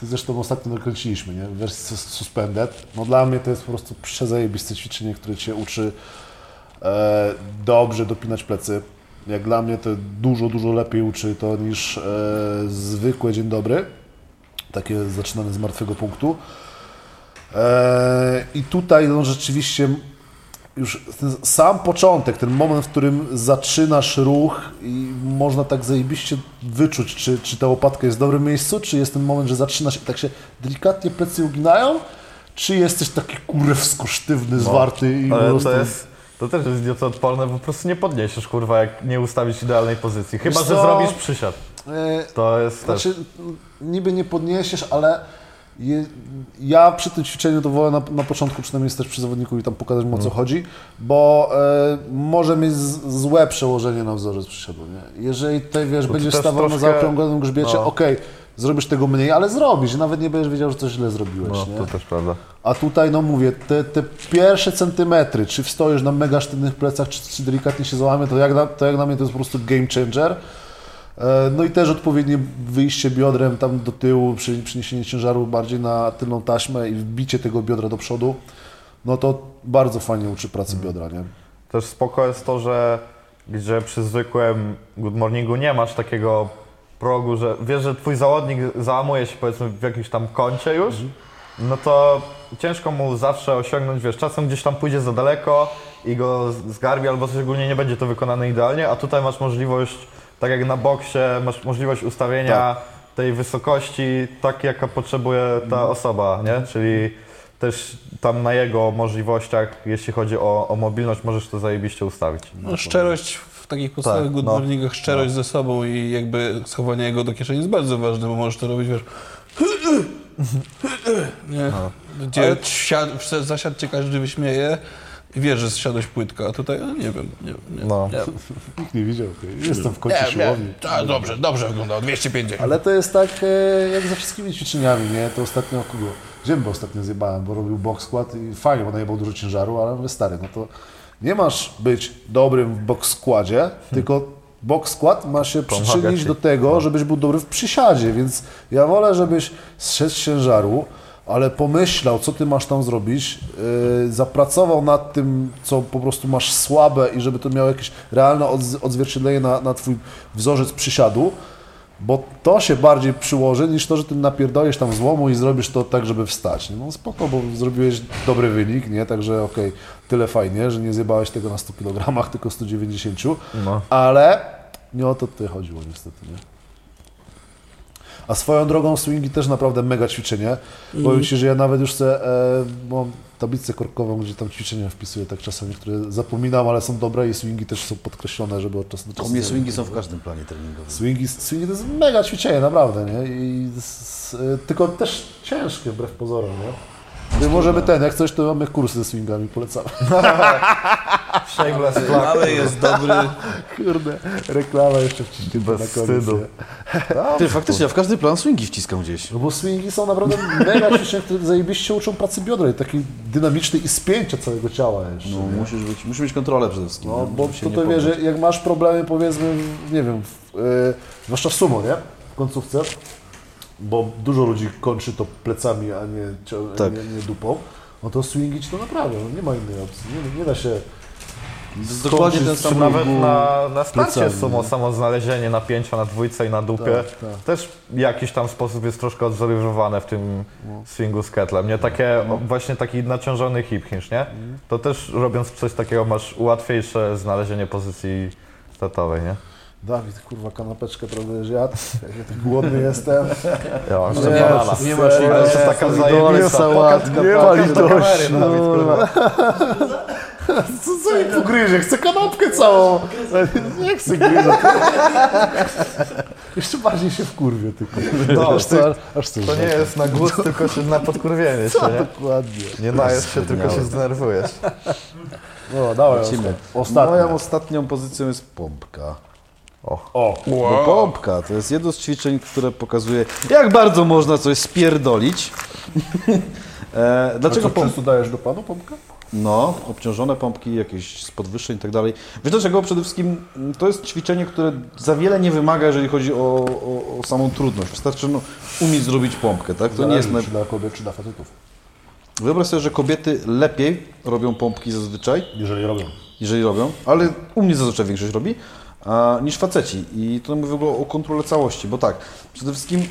Speaker 1: ty zresztą ostatnio nakręciliśmy, nie? Wersję sus- suspended. No dla mnie to jest po prostu przezajebiste ćwiczenie, które cię uczy e, dobrze dopinać plecy. Jak dla mnie to dużo, dużo lepiej uczy to niż e, zwykłe dzień dobry. Takie zaczynane z martwego punktu. E, I tutaj no, rzeczywiście już ten sam początek, ten moment, w którym zaczynasz ruch i można tak zajebiście wyczuć, czy, czy ta łopatka jest w dobrym miejscu, czy jest ten moment, że zaczynasz i tak się delikatnie plecy uginają, czy jesteś taki kurewsko sztywny, zwarty i po prostu...
Speaker 4: jest, to też jest idiotoodporne, bo po prostu nie podniesiesz, kurwa, jak nie ustawisz idealnej pozycji. Chyba,
Speaker 1: Wiesz
Speaker 4: że
Speaker 1: co?
Speaker 4: zrobisz przysiad.
Speaker 1: E,
Speaker 4: To jest też...
Speaker 1: Znaczy, niby nie podniesiesz, ale je, ja przy tym ćwiczeniu to wolę na, na początku przynajmniej też przy zawodniku i tam pokazać mu o co chodzi, bo e, może mieć z, złe przełożenie na wzorzec przysiadu, nie? Jeżeli tutaj, wiesz,
Speaker 4: to
Speaker 1: będziesz
Speaker 4: też
Speaker 1: stawał na
Speaker 4: troszkę-
Speaker 1: zaokrąglonym grzbiecie,
Speaker 4: no.
Speaker 1: okej, zrobisz tego mniej, ale zrobisz, nawet nie będziesz wiedział, że coś źle zrobiłeś,
Speaker 4: No,
Speaker 1: nie?
Speaker 4: to też prawda.
Speaker 1: A tutaj, no mówię, te, te pierwsze centymetry, czy wstoisz na mega sztywnych plecach, czy, czy delikatnie się załamie, to jak, na, to jak na mnie to jest po prostu game changer. E, No i też odpowiednie wyjście biodrem tam do tyłu, przeniesienie ciężaru bardziej na tylną taśmę i wbicie tego biodra do przodu, no to bardzo fajnie uczy pracy biodra, nie?
Speaker 4: Też spoko jest to, że gdzie przy zwykłym good morningu nie masz takiego progu, że wiesz, że twój zawodnik załamuje się powiedzmy w jakimś tam kącie już, no to ciężko mu zawsze osiągnąć, wiesz, czasem gdzieś tam pójdzie za daleko i go zgarbi albo coś ogólnie nie będzie to wykonane idealnie, a tutaj masz możliwość, tak jak na boksie, masz możliwość ustawienia tej wysokości tak, jaka potrzebuje ta osoba, nie? Czyli też tam na jego możliwościach, jeśli chodzi o, o mobilność, możesz to zajebiście ustawić.
Speaker 5: No, szczerość w takich podstawowych
Speaker 4: Tak,
Speaker 5: good
Speaker 4: no.
Speaker 5: morningach, szczerość ze sobą i jakby schowanie jego do kieszeni jest bardzo ważne, bo możesz to robić, wiesz... *laughs* Nie? Gdzie wsiad- zasiadł każdy wyśmieje i wiesz, że zsiadłeś płytko, a tutaj, no, nie wiem, nie wiem. Nie,
Speaker 4: No.
Speaker 5: nie,
Speaker 1: Nikt nie widział, jestem w końcu
Speaker 5: nie,
Speaker 1: siłowni.
Speaker 5: nie. A, dobrze, dobrze wyglądał, 250.
Speaker 1: Ale to jest tak e, jak ze wszystkimi ćwiczeniami, nie? To ostatnio kogo? Ziębę ostatnio zjebałem, bo robił box skład i fajnie, bo najebał dużo ciężaru, ale mówię, stary, no to nie masz być dobrym w box składzie, tylko box skład ma się
Speaker 4: Pomagać
Speaker 1: przyczynić do tego, żebyś był dobry w przysiadzie, więc ja wolę, żebyś zszedł z ciężaru, ale pomyślał, co ty masz tam zrobić, yy, zapracował nad tym, co po prostu masz słabe i żeby to miało jakieś realne odz- odzwierciedlenie na, na twój wzorzec przysiadu, bo to się bardziej przyłoży niż to, że ty napierdolisz tam złomu i zrobisz to tak, żeby wstać. No spoko, bo zrobiłeś dobry wynik, nie? Także okej, tyle fajnie, że nie zjebałeś tego na 100 kg, tylko 190,
Speaker 4: No.
Speaker 1: ale nie o to tutaj chodziło niestety, nie? A swoją drogą swingi też naprawdę mega ćwiczenie. Powiem Ci, że ja nawet już chcę, e, mam tablicę korkową, gdzie tam ćwiczenia wpisuję tak czasami, które zapominam, ale są dobre i swingi też są podkreślone, żeby od czasu do
Speaker 3: U
Speaker 1: czasu...
Speaker 3: mnie swingi są w każdym planie treningowym.
Speaker 1: Swingi, swingi to jest mega ćwiczenie, naprawdę, nie? I y, tylko też ciężkie wbrew pozorom, nie? My możemy ten, jak coś, to mamy kursy ze swingami, polecamy. *laughs*
Speaker 4: Shameless plug.
Speaker 5: Mały jest dobry. *laughs*
Speaker 1: Kurde, reklama jeszcze wciśnięta
Speaker 4: Bez
Speaker 1: na koniec.
Speaker 4: wstydu.
Speaker 3: Ty, faktycznie, ja w każdy plan swingi wciskam gdzieś.
Speaker 1: No bo swingi są naprawdę mega ćwiczenia, które zajebiście uczą pracy biodra i takiej dynamicznej i spięcia całego ciała jeszcze.
Speaker 3: No,
Speaker 1: nie?
Speaker 3: musisz, być, musisz mieć kontrolę przede wszystkim.
Speaker 1: No, bo
Speaker 3: Żeby się
Speaker 1: to,
Speaker 3: nie
Speaker 1: to wie,
Speaker 3: poddać.
Speaker 1: że jak masz problemy, powiedzmy, w- nie wiem, w, yy, zwłaszcza w sumo, nie? W końcówce, bo dużo ludzi kończy to plecami, a nie, cio-
Speaker 3: Tak.
Speaker 1: nie, nie dupą, no to swingi ci to naprawią, no nie ma innej opcji, nie, nie da się
Speaker 3: Dokładnie ten sam
Speaker 4: Nawet na, na starcie
Speaker 1: plecami, nie?
Speaker 4: samo znalezienie napięcia na dwójce i na dupie
Speaker 1: Tak, tak.
Speaker 4: też w jakiś tam sposób jest troszkę odwzorowywane w tym swingu z ketlem. Nie takie, o, właśnie taki naciążony hip hinge, nie? To też robiąc coś takiego masz łatwiejsze znalezienie pozycji statowej, nie?
Speaker 1: Dawid, kurwa, kanapeczkę próbujesz jadł? Jak ja tak głodny jestem.
Speaker 4: Ja mam
Speaker 1: Nie,
Speaker 4: jeszcze banana.
Speaker 5: nie masz
Speaker 4: to jest taka zajebista.
Speaker 3: sałatka,
Speaker 1: Nie ma litości, no.
Speaker 4: kurwa.
Speaker 1: Co, co mi tu gryzie? Chcę kanapkę całą. Nie chcę gryza. Jeszcze bardziej się wkurwię tylko.
Speaker 4: No,
Speaker 1: aż,
Speaker 4: ty-
Speaker 1: co, aż coś
Speaker 4: To nie jest na głód, tylko się na podkurwienie się, nie?
Speaker 1: Dokładnie.
Speaker 4: Nie najesz się, tylko się zdenerwujesz.
Speaker 1: No, dawaj,
Speaker 3: Lecimy. Moją ostatnią pozycją jest pompka.
Speaker 1: O,
Speaker 3: Bo pompka to jest jedno z ćwiczeń, które pokazuje, jak bardzo można coś spierdolić. *laughs* e, dlaczego pompka?
Speaker 1: często dajesz do panu pompkę?
Speaker 3: No, obciążone pompki, jakieś z podwyższeń i tak dalej. Wiesz dlaczego? Przede wszystkim mm, to jest ćwiczenie, które za wiele nie wymaga, jeżeli chodzi o, o, o samą trudność. Wystarczy no, umieć zrobić pompkę, tak? To nie jest... Na...
Speaker 1: Czy dla kobiet, czy dla facetów.
Speaker 3: Wyobraź sobie, że kobiety lepiej robią pompki zazwyczaj,
Speaker 1: Jeżeli robią.
Speaker 3: jeżeli robią, ale u mnie zazwyczaj większość robi, niż faceci. I to mówię w ogóle o kontrole całości, bo tak, przede wszystkim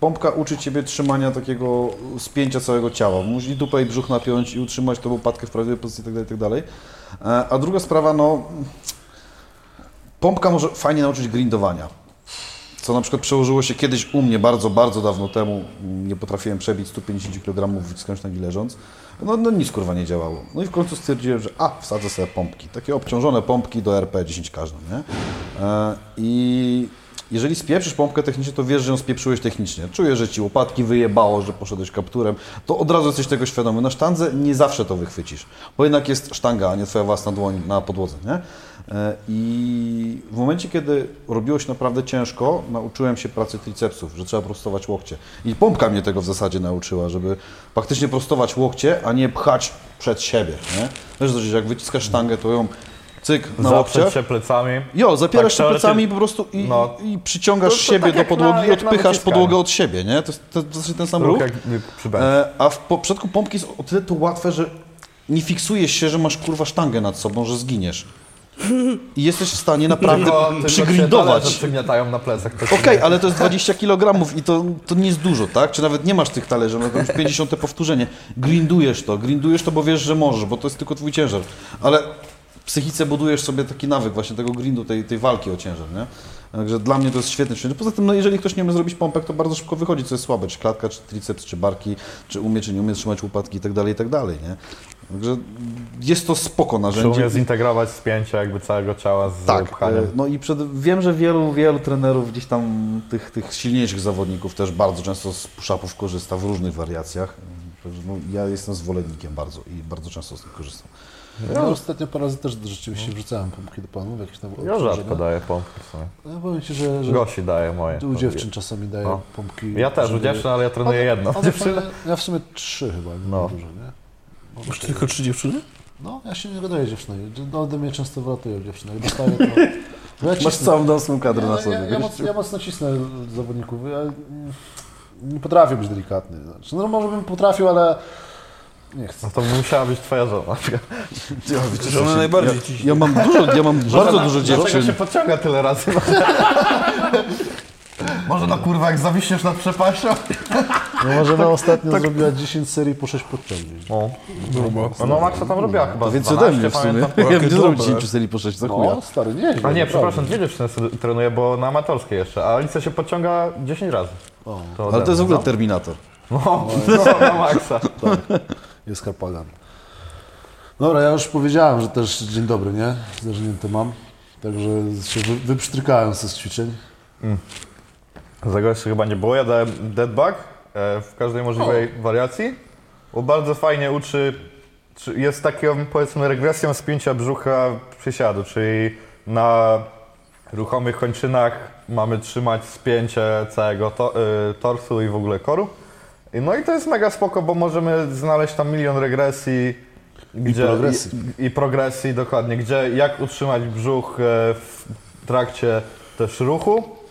Speaker 3: pompka uczy Ciebie trzymania takiego spięcia całego ciała. Musisz dupę i brzuch napiąć i utrzymać tą łopatkę w prawidłowej pozycji itd., itd. E, A druga sprawa, no, pompka może fajnie nauczyć grindowania. Co na przykład przełożyło się kiedyś u mnie bardzo, bardzo dawno temu. Nie potrafiłem przebić 150 kg skądś nogi leżąc. No, no nic kurwa nie działało. No i w końcu stwierdziłem, że a, wsadzę sobie pompki. Takie obciążone pompki do RP 10 każdą, nie? E, I jeżeli spieprzysz pompkę technicznie, to wiesz, że ją spieprzyłeś technicznie. Czujesz, że ci łopatki wyjebało, że poszedłeś kapturem, to od razu jesteś tego świadomy. Na sztandze nie zawsze to wychwycisz, bo jednak jest sztanga, a nie twoja własna dłoń na podłodze, nie? E, I w momencie, kiedy robiło się naprawdę ciężko, nauczyłem się pracy tricepsów, że trzeba prostować łokcie. I pompka mnie tego w zasadzie nauczyła, żeby faktycznie prostować łokcie, a nie pchać przed siebie, nie? Wiesz, że jak wyciskasz sztangę, to ją cyk na łokcie.
Speaker 4: się plecami.
Speaker 3: Jo, zapierasz
Speaker 4: Tak,
Speaker 3: się plecami i po prostu i,
Speaker 4: No.
Speaker 3: i przyciągasz
Speaker 4: To- to
Speaker 3: siebie
Speaker 4: tak
Speaker 3: do
Speaker 4: jak na-
Speaker 3: podłogi i odpychasz podłogę od siebie, nie? To jest to, to jest ten sam ruch.
Speaker 4: Jak.
Speaker 3: E, a w przypadku pompki jest o tyle to łatwe, że nie fiksujesz się, że masz kurwa sztangę nad sobą, że zginiesz. I jesteś w stanie naprawdę
Speaker 4: Tylko- przygniatają na plecach.
Speaker 3: Okej,
Speaker 4: nie-
Speaker 3: ale to jest 20 kg i to, to nie jest dużo, tak? Czy nawet nie masz tych talerzy, no to już 50 powtórzenie. Grindujesz to, grindujesz to, bo wiesz, że możesz, bo to jest tylko twój ciężar. Ale w psychice budujesz sobie taki nawyk właśnie tego grindu, tej, tej walki o ciężar, nie? Także dla mnie to jest świetne ćwiczenie. Poza tym, no jeżeli ktoś nie umie zrobić pompek, to bardzo szybko wychodzi, co jest słabe, czy klatka, czy triceps, czy barki, czy umie, czy nie umie trzymać łopatki i tak dalej, i tak dalej, nie? Także jest to spoko narzędzie.
Speaker 4: umie zintegrować spięcie jakby całego ciała z
Speaker 3: Tak,
Speaker 4: pchaniem.
Speaker 3: e, no i przed, wiem, że wielu, wielu trenerów gdzieś tam tych, tych silniejszych zawodników też bardzo często z push-upów korzysta w różnych wariacjach. No, ja jestem zwolennikiem bardzo i bardzo często z nich korzystam.
Speaker 1: Ja ostatnio parę razy też rzeczywiście wrzucałem pompki do panów, jakieś tam
Speaker 4: Ja rzadko daję pompki w sumie.
Speaker 1: Ja powiem Ci, że, że
Speaker 4: Gosi daje moje.
Speaker 1: u dziewczyn czasami daję
Speaker 4: No.
Speaker 1: pompki.
Speaker 4: Ja też, u dziewczyn, ale ja trenuję jedną *laughs* dziewczynę.
Speaker 1: Ja w sumie trzy chyba, nie
Speaker 4: No.
Speaker 1: dużo, nie?
Speaker 5: Masz tylko trzy dziewczyny?
Speaker 1: No, ja się nie gadaję dziewczyny. No, ode mnie często wylatują dziewczyny. Jak dostaję to... *laughs* Bo ja
Speaker 3: Masz całą nocną kadrę na
Speaker 1: ja,
Speaker 3: sobie.
Speaker 1: ja, ja,
Speaker 3: wiesz?
Speaker 1: moc, ja mocno cisnę zawodników. Ja nie potrafię być delikatny. Znaczy, no może bym potrafił, ale nie chcę.
Speaker 4: No to musiała być twoja żona.
Speaker 3: Ja, wiecie,
Speaker 5: Że ona
Speaker 3: co,
Speaker 5: najbardziej
Speaker 3: ja, ja mam dużo, ja mam bardzo dużo
Speaker 4: Dlaczego się
Speaker 3: dziewczyn.
Speaker 4: podciąga tyle razy? *laughs* Może no kurwa, jak zawiśniesz nad przepaścią?
Speaker 1: No może ona ostatnio zrobiła 10 serii po 6 podciągnięć.
Speaker 4: O, no, no Maxa tam robiła chyba
Speaker 3: Więc
Speaker 4: 12,
Speaker 3: ode mnie w sumie. Ja bym nie zrobił
Speaker 5: dobre.
Speaker 3: 10 serii po 6 za chuja.
Speaker 1: No, stary, nie.
Speaker 4: A nie, przepraszam, dwie dziewczyny sobie trenuję, bo na amatorskiej jeszcze, a Alicja się podciąga 10 razy.
Speaker 1: O,
Speaker 4: To
Speaker 3: Ale to jest w ogóle
Speaker 4: no.
Speaker 3: Terminator.
Speaker 4: No, no, na maksa.
Speaker 1: jest karpagan. Dobra, ja już powiedziałem, że też dzień dobry, nie? Zdarznięte mam. Także się wy, wypsztrykałem ze z ćwiczeń.
Speaker 4: Tego jeszcze chyba nie było. Ja dałem deadbug e, w każdej możliwej wariacji. Bo bardzo fajnie uczy, czy jest taką powiedzmy regresją spięcia brzucha przysiadu, czyli na ruchomych kończynach mamy trzymać spięcie całego to, y, torsu i w ogóle koru. I No i to jest mega spoko, bo możemy znaleźć tam milion regresji. Gdzie,
Speaker 1: progresji.
Speaker 4: I, I progresji, dokładnie. Gdzie, jak utrzymać brzuch e, w trakcie też ruchu.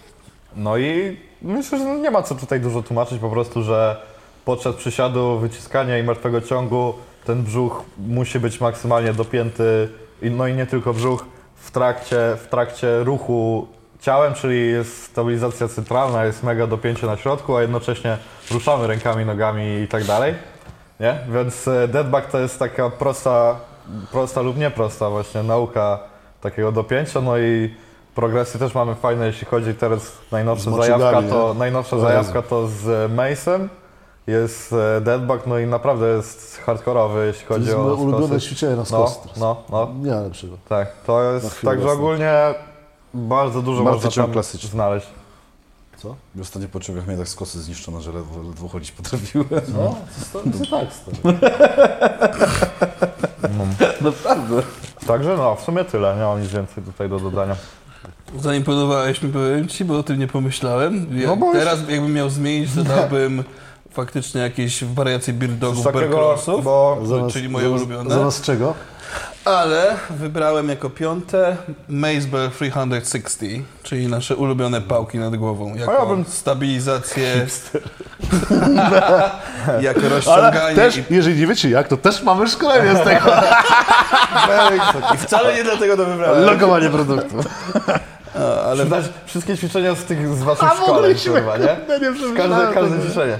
Speaker 4: No i myślę, że nie ma co tutaj dużo tłumaczyć, po prostu, że podczas przysiadu, wyciskania i martwego ciągu ten brzuch musi być maksymalnie dopięty, no i nie tylko brzuch, w trakcie, w trakcie ruchu ciałem, czyli jest stabilizacja centralna, jest mega dopięcie na środku, a jednocześnie ruszamy rękami, nogami i tak dalej. Nie? Więc e, deadbug to jest taka prosta, prosta lub nieprosta właśnie nauka takiego dopięcia, no i progresy też mamy fajne, jeśli chodzi teraz najnowsza zajawka, to
Speaker 1: nie?
Speaker 4: najnowsza
Speaker 1: O
Speaker 4: zajawka to z Mace'em, jest e, deadbug, no i naprawdę jest hardkorowy, jeśli
Speaker 1: To
Speaker 4: chodzi
Speaker 1: jest
Speaker 4: o
Speaker 1: moje ulubione
Speaker 4: skosy.
Speaker 1: ćwiczenie na
Speaker 4: No,
Speaker 1: skos teraz.
Speaker 4: no, no,
Speaker 1: Nie lepszego.
Speaker 4: tak, to jest, także ogólnie bardzo dużo
Speaker 3: Martwy
Speaker 4: można tam
Speaker 3: klasyczny.
Speaker 4: znaleźć.
Speaker 1: Co?
Speaker 3: W ostatnich pociągach mnie tak skosy zniszczone, że ledwo, ledwo chodzić potrafiłem.
Speaker 1: No, to, to, to tak, stary. *laughs*
Speaker 3: Naprawdę.
Speaker 4: Także no, w sumie tyle, nie mam nic więcej tutaj do dodania.
Speaker 5: Zaimponowałeś mi, powiem Ci, bo o tym nie pomyślałem. Ja,
Speaker 4: No bo już-
Speaker 5: teraz jakbym miał zmienić, to dałbym faktycznie jakieś wariacje birdogów,
Speaker 4: Coś takiego, bo
Speaker 1: Zamiast-
Speaker 5: czyli moje
Speaker 1: zamiast-
Speaker 5: ulubione.
Speaker 1: Zamiast czego?
Speaker 5: Ale wybrałem jako piąte Macebell 360, czyli nasze ulubione pałki nad głową. Jako
Speaker 4: A ja bym-
Speaker 5: stabilizację, *laughs* jako
Speaker 1: Ale
Speaker 5: rozciąganie
Speaker 1: też,
Speaker 5: i,
Speaker 1: jeżeli nie wiecie jak, to też mamy szkolenie z tego. *laughs*
Speaker 5: i wcale nie dlatego to wybrałem.
Speaker 1: Logowanie produktu. *laughs*
Speaker 5: Ale
Speaker 4: Znać wszystkie ćwiczenia z tych z waszych
Speaker 1: A
Speaker 4: szkoleń, kurwa, nie?
Speaker 1: nie
Speaker 4: Każde, każde ćwiczenie.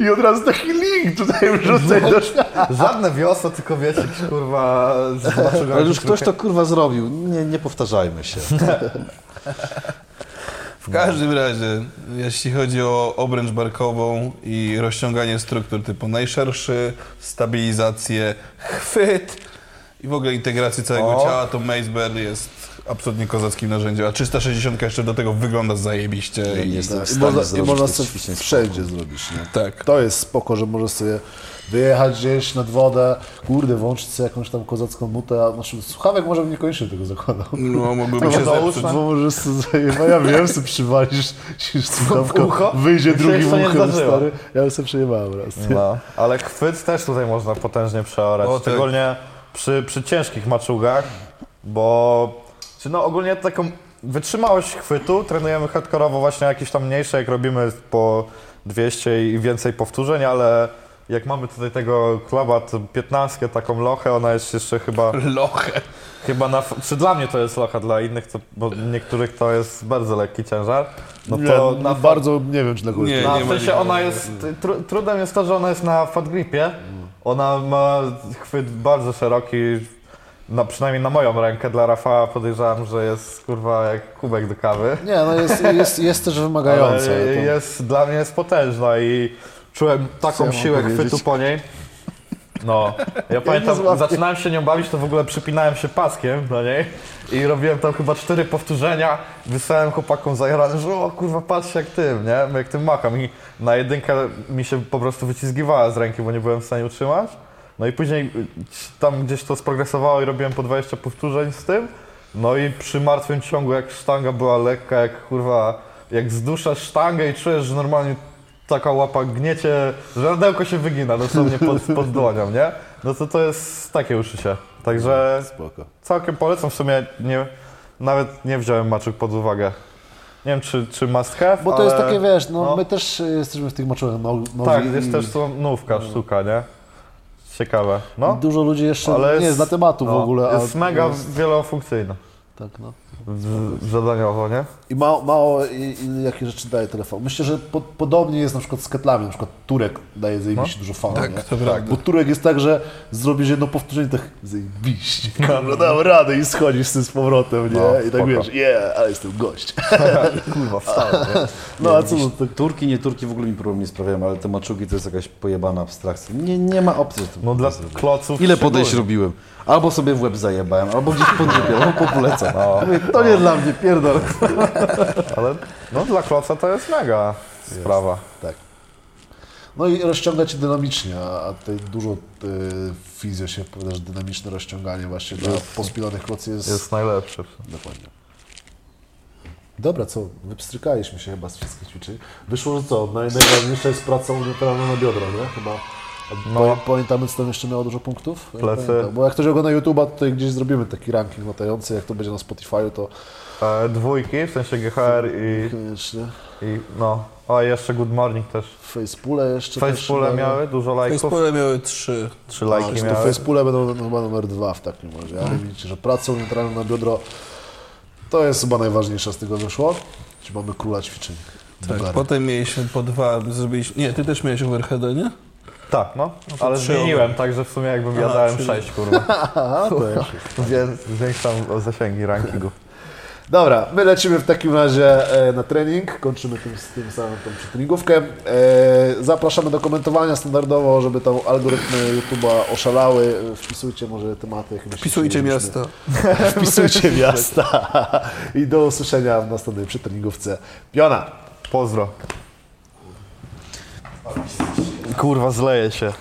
Speaker 1: I od razu taki link tutaj wrzucaj do
Speaker 4: Żadne wiosło, tylko wiecie, kurwa, z waszego... *laughs*
Speaker 3: Ale już ktoś to kurwa zrobił. Nie, nie powtarzajmy się. *laughs*
Speaker 5: w każdym razie, jeśli chodzi o obręcz barkową i rozciąganie struktur typu najszerszy, stabilizację, chwyt i w ogóle integrację całego
Speaker 4: O.
Speaker 5: ciała, to Macebear jest absolutnie kozackim narzędziem. A 360 jeszcze do tego wygląda zajebiście.
Speaker 3: Nie
Speaker 5: I,
Speaker 1: I
Speaker 3: stanie
Speaker 1: można, i można sobie wszędzie zrobić, nie?
Speaker 5: tak.
Speaker 1: To jest spoko, że możesz sobie wyjechać gdzieś nad wodę, kurde, włączyć sobie jakąś tam kozacką nutę, a znaczy słuchawek może bym niekoniecznie tego zakładał.
Speaker 5: No, mógłby się
Speaker 4: załóż
Speaker 5: zepsuć.
Speaker 1: Bo możesz sobie, no ja wiem, sobie przywalisz
Speaker 4: ucho?
Speaker 1: wyjdzie drugim uchem, stary. Ja bym sobie przejebałem raz.
Speaker 4: No, ale chwyt też tutaj można potężnie przeorać,
Speaker 5: O,
Speaker 4: szczególnie przy, przy ciężkich maczugach, bo czy no ogólnie taką wytrzymałość chwytu trenujemy hardkorowo właśnie jakieś tam mniejsze, jak robimy po 200 i więcej powtórzeń, ale jak mamy tutaj tego kluba, to 15, taką lochę, ona jest jeszcze chyba,
Speaker 5: Lochę.
Speaker 4: chyba na, czy dla mnie to jest locha, dla innych, to, bo niektórych to jest bardzo lekki ciężar, no to
Speaker 1: nie,
Speaker 4: na
Speaker 1: bardzo, nie wiem, czy na kogoś
Speaker 5: Nie,
Speaker 4: no,
Speaker 5: nie
Speaker 4: w sensie ona jest, tru, trudem jest to, że ona jest na fat gripie. Ona ma chwyt bardzo szeroki, na, przynajmniej na moją rękę. Dla Rafała podejrzewam, że jest kurwa jak kubek do kawy.
Speaker 1: Nie, no jest, jest, jest też wymagające.
Speaker 4: Ale jest, dla mnie jest potężna i czułem taką siłę chwytu po niej. No, ja *laughs* pamiętam, zaczynałem się nią bawić, to w ogóle przypinałem się paskiem do niej i robiłem tam chyba cztery powtórzenia, wysłałem chłopakom zajarany, że o kurwa patrzcie jak tym, nie, jak tym macham i na jedynkę mi się po prostu wycizgiwała z ręki, bo nie byłem w stanie utrzymać. No i później y, tam gdzieś to sprogresowało i robiłem po 20 powtórzeń z tym. No i przy martwym ciągu, jak sztanga była lekka, jak kurwa, jak zduszasz sztangę i czujesz, że normalnie taka łapa gniecie, że radełko się wygina dosłownie pod, pod dłonią, nie? No to to jest takie uczucie. Także
Speaker 1: Spoko.
Speaker 4: całkiem polecam, w sumie nie, nawet nie wziąłem maczuk pod uwagę. Nie wiem, czy, czy must have,
Speaker 1: Bo to jest
Speaker 4: ale-
Speaker 1: takie, wiesz, no,
Speaker 4: no.
Speaker 1: my też y, jesteśmy w tych moczach no, no,
Speaker 4: Tak,
Speaker 1: i-
Speaker 4: jest też to nówka, sztuka, nie? Ciekawe, no.
Speaker 1: Dużo ludzi jeszcze
Speaker 4: Ale
Speaker 1: nie
Speaker 4: jest-
Speaker 1: zna tematu w
Speaker 4: no,
Speaker 1: ogóle. a-
Speaker 4: Jest mega
Speaker 1: jest-
Speaker 4: wielofunkcyjna,
Speaker 1: Tak, no.
Speaker 4: W- zadaniowo, nie?
Speaker 1: I mało, mało i, i jakie rzeczy daje telefon. Myślę, że po, podobnie jest na przykład z ketlami. Na przykład Turek daje zajebiście dużo fanu,
Speaker 5: Tak,
Speaker 1: nie?
Speaker 5: to prawda.
Speaker 1: Bo Turek jest tak, że zrobisz jedno powtórzenie tak zajebiście. Kurwa, dam radę i schodzisz z tym z powrotem, nie?
Speaker 4: No,
Speaker 1: I tak
Speaker 4: spoko.
Speaker 1: wiesz, yeah, ale jestem gość. *laughs*
Speaker 3: Kurwa, wstałem. *laughs*
Speaker 1: No a co, no, to,
Speaker 3: Turki, nie Turki w ogóle mi problemu nie sprawiają, ale te maczugi to jest jakaś pojebana abstrakcja. Nie, nie ma opcji, że to
Speaker 4: No dla kloców
Speaker 3: Ile podejść robiłem? Albo sobie w łeb zajebałem, albo gdzieś podrybiał, albo polecam. *laughs* Mówię, to nie dla mnie, pierdol. *laughs*
Speaker 4: Ale no dla kloca to jest mega sprawa.
Speaker 1: tak. No i rozciągać dynamicznie, a a tutaj dużo y, fizjo się opowiada, że dynamiczne rozciąganie właśnie dla pospilonych klocy jest,
Speaker 4: Jest najlepszy.
Speaker 1: Dokładnie. Dobra, co? Wypstrykaliśmy się chyba z wszystkich ćwiczeń. Wyszło, że co? Naj, najważniejsza jest praca unilateralna na biodro, nie? Chyba. A
Speaker 4: No.
Speaker 1: Pamiętamy, co tam jeszcze miało dużo punktów?
Speaker 4: Plecy.
Speaker 1: pamiętam. Bo jak ktoś ogląda YouTube'a, to tutaj gdzieś zrobimy taki ranking latający, jak to będzie na Spotify, to
Speaker 4: E, dwójki, w sensie GHR i,
Speaker 1: koniecznie.
Speaker 4: i no. O, i jeszcze Good Morning też.
Speaker 1: Facepule jeszcze
Speaker 4: Facepule
Speaker 1: też,
Speaker 4: miały dużo lajków.
Speaker 5: Facepole miały trzy.
Speaker 4: Trzy
Speaker 1: A,
Speaker 4: lajki
Speaker 1: to
Speaker 4: miały.
Speaker 1: Facepule będą chyba numer dwa w takim razie, ale widzicie, że praca unilateralna na biodro to jest chyba najważniejsza z tego wyszło. Czyli mamy króla ćwiczeń.
Speaker 5: Tak,
Speaker 1: Bugary.
Speaker 5: potem mieliśmy po dwa, zrobiliśmy... Nie, ty też miałeś overheada, nie?
Speaker 4: Tak, no.
Speaker 5: to
Speaker 4: Ale zmieniłem, także w sumie jakbym ja dałem
Speaker 5: czyli-
Speaker 4: sześć, kurwa. *laughs*
Speaker 1: Aha, to. *laughs*
Speaker 4: Więc zwiększam zasięgi rankingu.
Speaker 1: Dobra, my lecimy w takim razie e, na trening, kończymy tym, tym samym tą przetreningówkę. E, zapraszamy do komentowania standardowo, żeby tam algorytmy YouTube'a oszalały. Wpisujcie może tematy. *laughs*
Speaker 5: Wpisujcie miasta.
Speaker 1: Wpisujcie miasta. I do usłyszenia w następnej przetreningówce. Piona!
Speaker 4: Pozdro. Kurwa, zleje się.